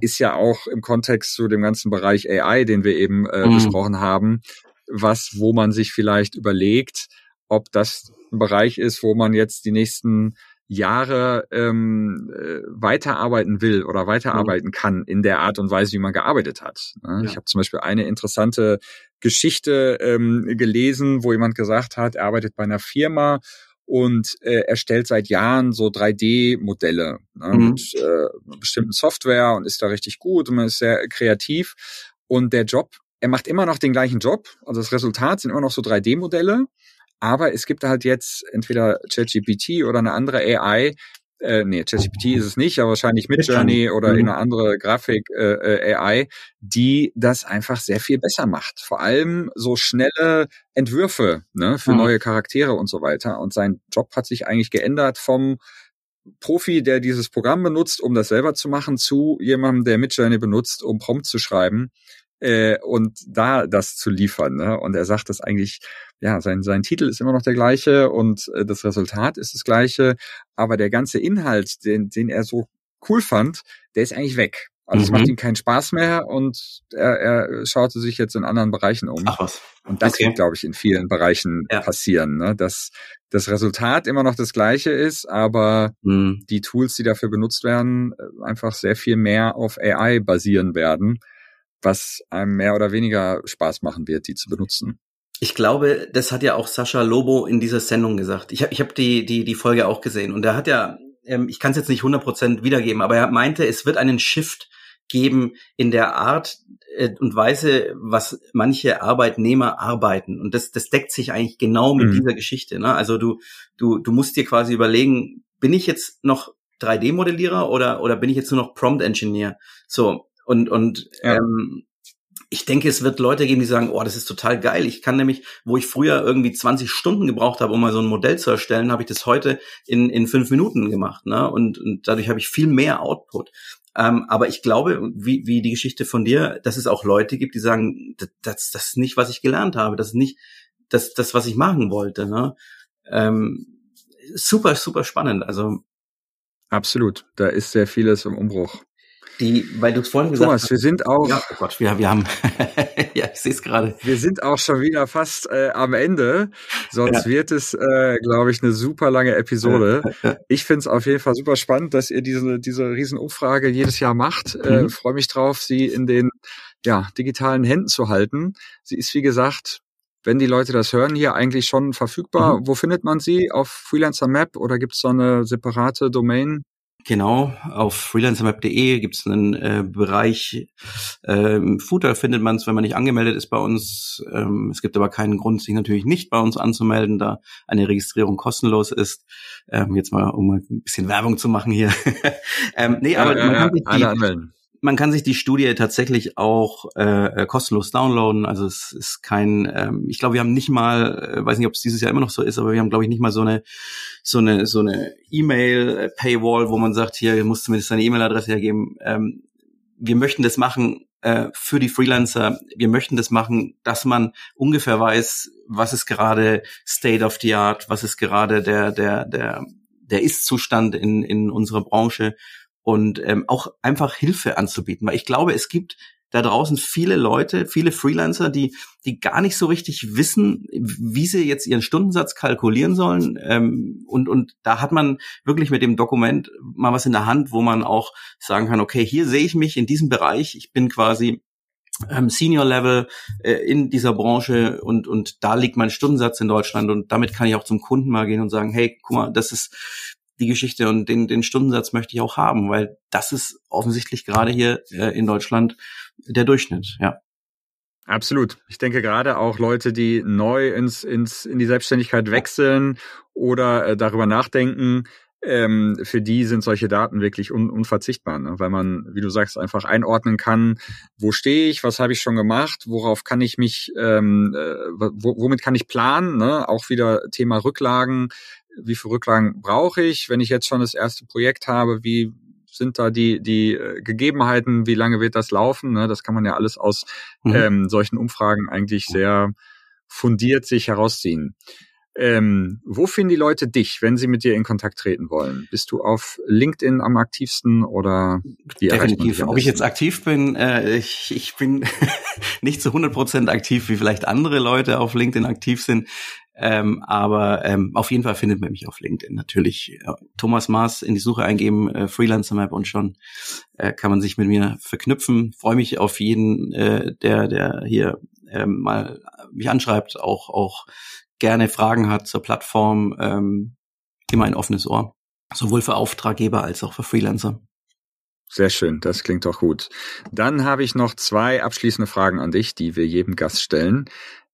ist ja auch im Kontext zu dem ganzen Bereich AI, den wir eben äh, mhm. besprochen haben, was, wo man sich vielleicht überlegt, ob das ein Bereich ist, wo man jetzt die nächsten Jahre ähm, äh, weiterarbeiten will oder weiterarbeiten mhm. kann in der Art und Weise, wie man gearbeitet hat. Ne? Ja. Ich habe zum Beispiel eine interessante Geschichte ähm, gelesen, wo jemand gesagt hat, er arbeitet bei einer Firma und äh, erstellt seit Jahren so 3D-Modelle ne, mhm. mit äh, bestimmten Software und ist da richtig gut und man ist sehr kreativ. Und der Job, er macht immer noch den gleichen Job, also das Resultat sind immer noch so 3D-Modelle, aber es gibt halt jetzt entweder ChatGPT oder eine andere AI, äh, nee, ChatGPT ist es nicht, aber wahrscheinlich Midjourney oder mhm. eine andere Grafik äh, äh AI, die das einfach sehr viel besser macht. Vor allem so schnelle Entwürfe ne, für mhm. neue Charaktere und so weiter. Und sein Job hat sich eigentlich geändert vom Profi, der dieses Programm benutzt, um das selber zu machen, zu jemandem, der Midjourney benutzt, um Prompt zu schreiben äh, und da das zu liefern. Ne? Und er sagt das eigentlich, ja, sein, sein Titel ist immer noch der gleiche und äh, das Resultat ist das gleiche, aber der ganze Inhalt, den, den er so cool fand, der ist eigentlich weg. Also mhm. es macht ihm keinen Spaß mehr und er, er schaute sich jetzt in anderen Bereichen um. Ach was. Und das okay. wird, glaube ich, in vielen Bereichen ja. passieren, ne? dass das Resultat immer noch das gleiche ist, aber mhm. die Tools, die dafür benutzt werden, äh, einfach sehr viel mehr auf AI basieren werden was einem mehr oder weniger Spaß machen wird, die zu benutzen. Ich glaube, das hat ja auch Sascha Lobo in dieser Sendung gesagt. Ich habe ich hab die, die, die Folge auch gesehen und er hat ja, ähm, ich kann es jetzt nicht 100% wiedergeben, aber er meinte, es wird einen Shift geben in der Art äh, und Weise, was manche Arbeitnehmer arbeiten. Und das, das deckt sich eigentlich genau mit mhm. dieser Geschichte. Ne? Also du, du, du musst dir quasi überlegen, bin ich jetzt noch 3D-Modellierer oder, oder bin ich jetzt nur noch Prompt-Engineer? So, und, und ja. ähm, ich denke, es wird Leute geben, die sagen, oh, das ist total geil. Ich kann nämlich, wo ich früher irgendwie 20 Stunden gebraucht habe, um mal so ein Modell zu erstellen, habe ich das heute in, in fünf Minuten gemacht. Ne? Und, und dadurch habe ich viel mehr Output. Ähm, aber ich glaube, wie, wie die Geschichte von dir, dass es auch Leute gibt, die sagen, das, das, ist nicht, was ich gelernt habe, das ist nicht das, das was ich machen wollte. Ne? Ähm, super, super spannend. Also Absolut, da ist sehr vieles im Umbruch die, weil du es vorhin gesagt Thomas, hast. wir sind auch. Ja, oh Gott, wir, wir haben. ja, ich sehe es gerade. Wir sind auch schon wieder fast äh, am Ende. Sonst ja. wird es, äh, glaube ich, eine super lange Episode. ich finde es auf jeden Fall super spannend, dass ihr diese, diese Riesenumfrage jedes Jahr macht. Äh, mhm. Äh, Freue mich drauf, sie in den ja, digitalen Händen zu halten. Sie ist, wie gesagt, wenn die Leute das hören, hier eigentlich schon verfügbar. Mhm. Wo findet man sie? Auf Freelancer Map oder gibt es so eine separate Domain? Genau, auf freelancermap.de gibt es einen äh, Bereich, ähm, Footer findet man es, wenn man nicht angemeldet ist bei uns. Ähm, es gibt aber keinen Grund, sich natürlich nicht bei uns anzumelden, da eine Registrierung kostenlos ist. Ähm, jetzt mal, um mal ein bisschen Werbung zu machen hier. ähm, nee, aber ja, man, kann sich die, man kann sich die Studie tatsächlich auch äh, äh, kostenlos downloaden. Also es ist kein, ähm, ich glaube, wir haben nicht mal, äh, weiß nicht, ob es dieses Jahr immer noch so ist, aber wir haben, glaube ich, nicht mal so eine so eine so eine E-Mail-Paywall, wo man sagt, hier musst du mir deine E-Mail-Adresse hergeben. Ähm, wir möchten das machen äh, für die Freelancer. Wir möchten das machen, dass man ungefähr weiß, was ist gerade State of the Art, was ist gerade der der der der Ist-Zustand in in unserer Branche und ähm, auch einfach Hilfe anzubieten. Weil ich glaube, es gibt da draußen viele Leute, viele Freelancer, die, die gar nicht so richtig wissen, wie sie jetzt ihren Stundensatz kalkulieren sollen. Ähm, und, und da hat man wirklich mit dem Dokument mal was in der Hand, wo man auch sagen kann, okay, hier sehe ich mich in diesem Bereich. Ich bin quasi ähm, Senior Level äh, in dieser Branche und und da liegt mein Stundensatz in Deutschland und damit kann ich auch zum Kunden mal gehen und sagen, hey, guck mal, das ist die Geschichte und den, den Stundensatz möchte ich auch haben, weil das ist offensichtlich gerade hier äh, in Deutschland der Durchschnitt, ja. Absolut. Ich denke gerade auch Leute, die neu ins, ins, in die Selbstständigkeit wechseln oder äh, darüber nachdenken, ähm, für die sind solche Daten wirklich un, unverzichtbar, ne? weil man, wie du sagst, einfach einordnen kann, wo stehe ich, was habe ich schon gemacht, worauf kann ich mich, ähm, äh, womit kann ich planen, ne? auch wieder Thema Rücklagen, wie viel Rücklagen brauche ich, wenn ich jetzt schon das erste Projekt habe, wie sind da die, die äh, Gegebenheiten, wie lange wird das laufen? Ne? Das kann man ja alles aus mhm. ähm, solchen Umfragen eigentlich sehr fundiert sich herausziehen. Ähm, wo finden die Leute dich, wenn sie mit dir in Kontakt treten wollen? Bist du auf LinkedIn am aktivsten oder wie Definitiv. Ob ich jetzt aktiv bin, äh, ich, ich bin nicht zu 100 Prozent aktiv, wie vielleicht andere Leute auf LinkedIn aktiv sind. Ähm, aber ähm, auf jeden Fall findet man mich auf LinkedIn. Natürlich äh, Thomas Maas in die Suche eingeben, äh, Freelancer Map und schon äh, kann man sich mit mir verknüpfen. Freue mich auf jeden, äh, der, der hier ähm, mal mich anschreibt, auch, auch gerne Fragen hat zur Plattform. Ähm, immer ein offenes Ohr. Sowohl für Auftraggeber als auch für Freelancer. Sehr schön, das klingt doch gut. Dann habe ich noch zwei abschließende Fragen an dich, die wir jedem Gast stellen.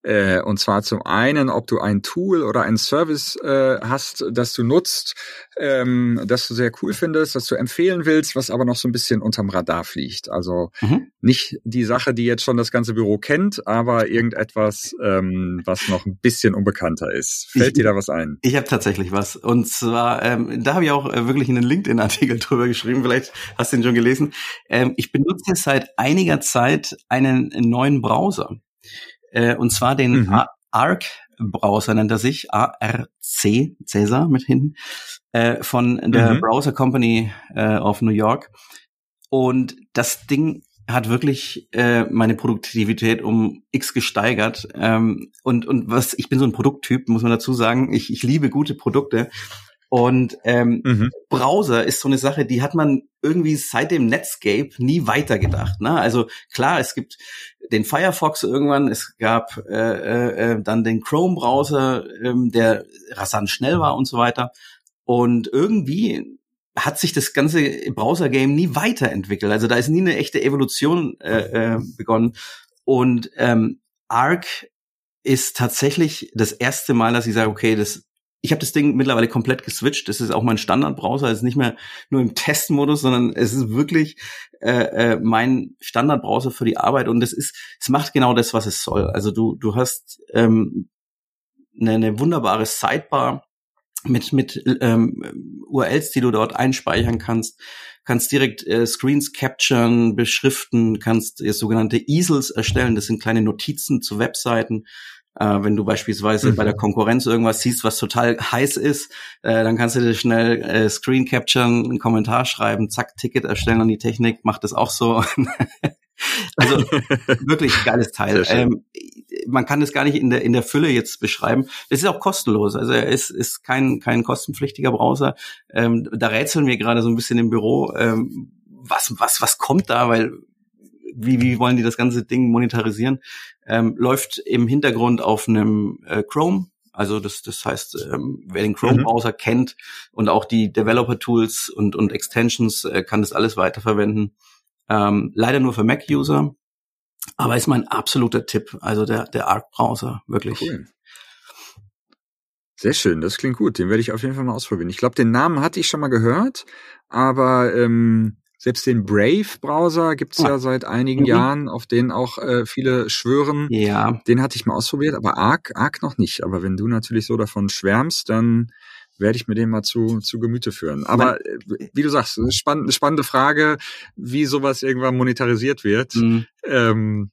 Äh, und zwar zum einen, ob du ein Tool oder ein Service äh, hast, das du nutzt, ähm, das du sehr cool findest, das du empfehlen willst, was aber noch so ein bisschen unterm Radar fliegt. Also mhm. nicht die Sache, die jetzt schon das ganze Büro kennt, aber irgendetwas, ähm, was noch ein bisschen unbekannter ist. Fällt ich, dir da was ein? Ich habe tatsächlich was. Und zwar, ähm, da habe ich auch äh, wirklich einen LinkedIn-Artikel drüber geschrieben. Vielleicht hast du ihn schon gelesen. Ähm, ich benutze seit einiger Zeit einen neuen Browser äh, und zwar den mhm. ARC-Browser nennt er sich, ARC, Cäsar mit hinten, äh, von der mhm. Browser Company äh, of New York. Und das Ding hat wirklich äh, meine Produktivität um x gesteigert. Ähm, und, und was, ich bin so ein Produkttyp, muss man dazu sagen. Ich, ich liebe gute Produkte. Und ähm, mhm. Browser ist so eine Sache, die hat man irgendwie seit dem Netscape nie weitergedacht. Ne? Also klar, es gibt den Firefox irgendwann, es gab äh, äh, äh dann den Chrome-Browser, ähm, der rasant schnell war und so weiter. Und irgendwie hat sich das ganze Browser-Game nie weiterentwickelt. Also da ist nie eine echte Evolution äh, äh, begonnen. Und ähm, Arc ist tatsächlich das erste Mal, dass ich sage, okay, das ich habe das Ding mittlerweile komplett geswitcht. Das ist auch mein Standardbrowser. Es ist nicht mehr nur im Testmodus, sondern es ist wirklich äh, äh, mein Standardbrowser für die Arbeit. Und es ist, es macht genau das, was es soll. Also du, du hast ähm, eine, eine wunderbare Sidebar mit mit ähm, URLs, die du dort einspeichern kannst, kannst direkt äh, Screens capturen, beschriften, kannst äh, sogenannte Easels erstellen. Das sind kleine Notizen zu Webseiten äh, wenn du beispielsweise mhm. bei der Konkurrenz irgendwas siehst, was total heiß ist, äh, dann kannst du dir schnell äh, Screen capturen, einen Kommentar schreiben, zack, Ticket erstellen und die Technik macht das auch so. also wirklich geiles Teil. Ähm, man kann es gar nicht in der in der Fülle jetzt beschreiben. Es ist auch kostenlos. Also er ist ist kein kein kostenpflichtiger Browser. Ähm, da rätseln wir gerade so ein bisschen im Büro. Ähm, was was was kommt da? Weil wie, wie wollen die das ganze Ding monetarisieren? Ähm, läuft im Hintergrund auf einem äh, Chrome Also das, das heißt, ähm, wer den Chrome-Browser mhm. kennt und auch die Developer-Tools und, und Extensions, äh, kann das alles weiterverwenden. Ähm, leider nur für Mac-User, aber ist mein absoluter Tipp. Also der, der Arc-Browser, wirklich. Cool. Sehr schön, das klingt gut. Den werde ich auf jeden Fall mal ausprobieren. Ich glaube, den Namen hatte ich schon mal gehört, aber ähm, selbst den Brave-Browser gibt's ah. ja seit einigen mhm. Jahren, auf den auch äh, viele schwören. Ja. Den hatte ich mal ausprobiert, aber Arc, Arc noch nicht. Aber wenn du natürlich so davon schwärmst, dann werde ich mir den mal zu, zu Gemüte führen. Aber äh, wie du sagst, spann spannende Frage, wie sowas irgendwann monetarisiert wird. Mhm. Ähm,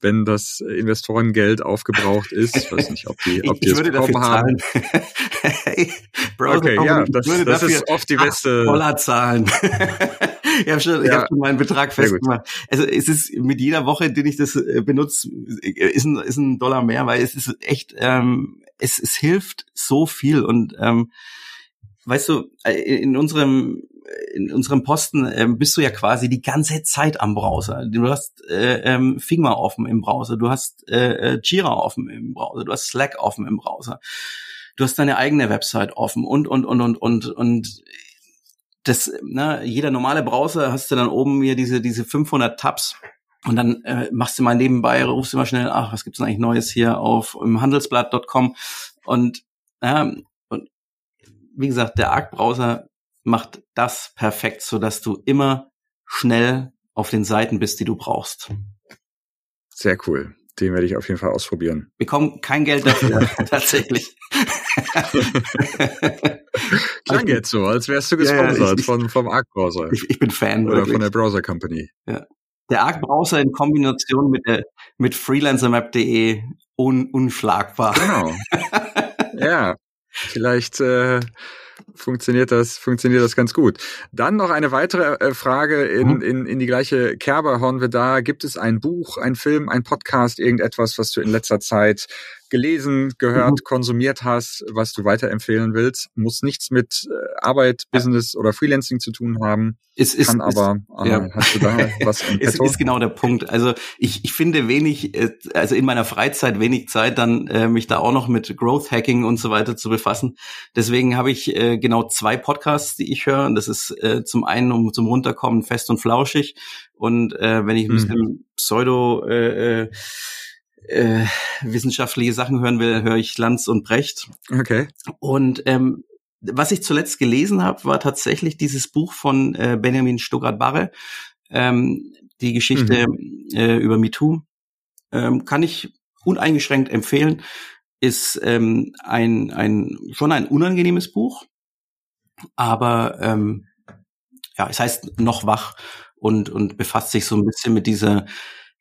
wenn das Investorengeld aufgebraucht ist. Ich weiß nicht, ob die, ob die es bekommen haben. hey, Browser okay, ja, das, das ist oft die beste. Dollar zahlen. ich habe schon, ja. ich hab schon meinen Betrag festgemacht. Also es ist mit jeder Woche, den ich das äh, benutze, ist ein, ist ein Dollar mehr, weil es ist echt, ähm, es, es hilft so viel und ähm, weißt du, äh, in unserem in unserem Posten ähm, bist du ja quasi die ganze Zeit am Browser. Du hast äh, ähm, Figma offen im Browser, du hast äh, äh, Jira offen im Browser, du hast Slack offen im Browser, du hast deine eigene Website offen und und und und und und das, ne, jeder normale Browser hast du dann oben hier diese diese 500 Tabs und dann äh, machst du mal nebenbei, rufst du mal schnell, ach, was gibt's denn eigentlich Neues hier auf im Handelsblatt.com und ähm, und wie gesagt, der Arc-Browser macht das perfekt, so dass du immer schnell auf den Seiten bist, die du brauchst. Sehr cool. Den werde ich auf jeden Fall ausprobieren. Bekommen kein Geld dafür, tatsächlich. Klang jetzt so, als wärst du gesponsert ja, ich, von, vom Arc Browser. Ich, ich bin Fan. Oder wirklich. von der Browser Company. Ja. Der Arc Browser in Kombination mit, der, mit freelancermap.de un, unschlagbar. Genau. ja, vielleicht äh, funktioniert das, funktioniert das ganz gut. Dann noch eine weitere äh, Frage in, mhm. in, in die gleiche Kerbe hauen wir da. Gibt es ein Buch, ein Film, ein Podcast, irgendetwas, was du in letzter Zeit gelesen, gehört, mhm. konsumiert hast, was du weiterempfehlen willst. Muss nichts mit äh, Arbeit, Business oder Freelancing zu tun haben. Es ist, kann aber, äh, ja. hast du da was im Es ist genau der Punkt. Also ich, ich finde wenig, äh, also in meiner Freizeit wenig Zeit, dann äh, mich da auch noch mit Growth Hacking und so weiter zu befassen. Deswegen habe ich äh, genau zwei Podcasts, die ich höre. Und das ist äh, zum einen um zum Runterkommen fest und flauschig. Und äh, wenn ich ein mhm. bisschen Pseudo äh, äh, wissenschaftliche Sachen hören will, höre ich Lanz und Brecht. Okay. Und ähm, was ich zuletzt gelesen habe, war tatsächlich dieses Buch von äh, Benjamin Stuttgart-Barre, ähm, die Geschichte mhm. äh, über MeToo. Ähm, kann ich uneingeschränkt empfehlen. Ist ähm, ein, ein schon ein unangenehmes Buch, aber ähm, ja, es heißt noch wach und und befasst sich so ein bisschen mit dieser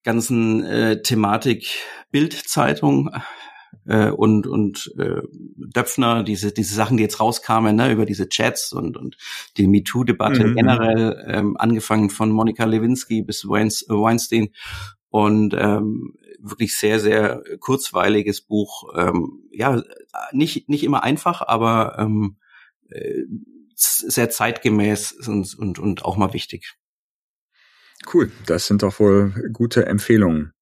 ganzen äh, Thematik Bildzeitung äh, und und äh, Döpfner, diese diese Sachen, die jetzt rauskamen, ne, über diese Chats und und die MeToo-Debatte mhm. generell, ähm, angefangen von Monika Lewinsky bis Weinstein und ähm, wirklich sehr sehr kurzweiliges Buch, ähm, ja nicht nicht immer einfach, aber ähm, äh, sehr zeitgemäß und, und, und auch mal wichtig. Cool, das sind doch wohl gute Empfehlungen.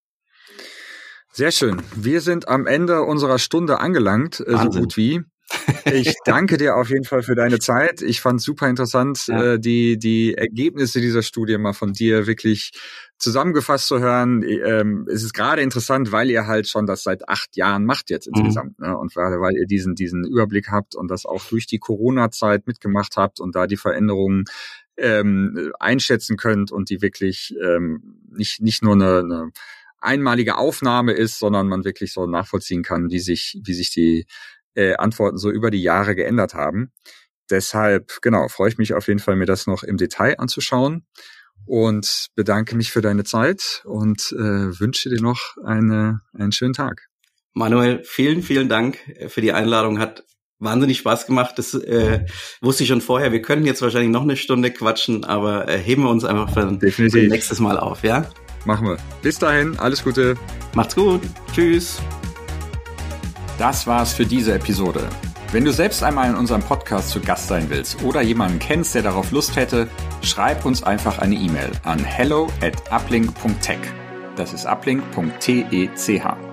Sehr schön. Wir sind am Ende unserer Stunde angelangt, Wahnsinn. Äh, so gut wie. Ich danke dir auf jeden Fall für deine Zeit. Ich fand super interessant, ja. äh, die, die Ergebnisse dieser Studie mal von dir wirklich zusammengefasst zu hören. Ähm, es ist gerade interessant, weil ihr halt schon das seit acht Jahren macht jetzt mhm. insgesamt. Mhm. Ne? Und gerade weil ihr diesen, diesen Überblick habt und das auch durch die Corona-Zeit mitgemacht habt und da die Veränderungen ähm, einschätzen könnt und die wirklich ähm, nicht, nicht nur eine, eine einmalige Aufnahme ist, sondern man wirklich so nachvollziehen kann, wie sich, wie sich die äh, Antworten so über die Jahre geändert haben. Deshalb, genau, freue ich mich auf jeden Fall, mir das noch im Detail anzuschauen und bedanke mich für deine Zeit und äh, wünsche dir noch eine, einen schönen Tag. Manuel, vielen, vielen Dank für die Einladung. Hat wahnsinnig Spaß gemacht. Das äh, wusste ich schon vorher. Wir könnten jetzt wahrscheinlich noch eine Stunde quatschen, aber äh, heben wir uns einfach für, für nächstes Mal auf, ja? Machen wir. Bis dahin, alles Gute. Macht's gut. Tschüss. Das war's für diese Episode. Wenn du selbst einmal in unserem Podcast zu Gast sein willst oder jemanden kennst, der darauf Lust hätte, schreib uns einfach eine E-Mail an hello at uplink.tech. Das ist uplink.tech.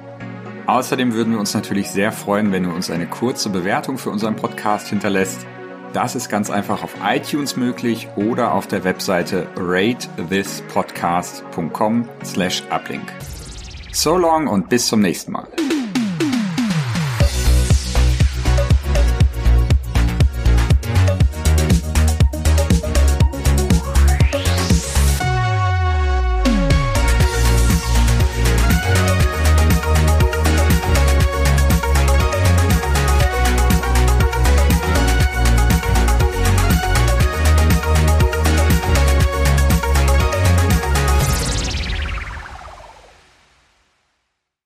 Außerdem würden wir uns natürlich sehr freuen, wenn du uns eine kurze Bewertung für unseren Podcast hinterlässt. Das ist ganz einfach auf iTunes möglich oder auf der Webseite ratethispodcast.com slash uplink. So long und bis zum nächsten Mal.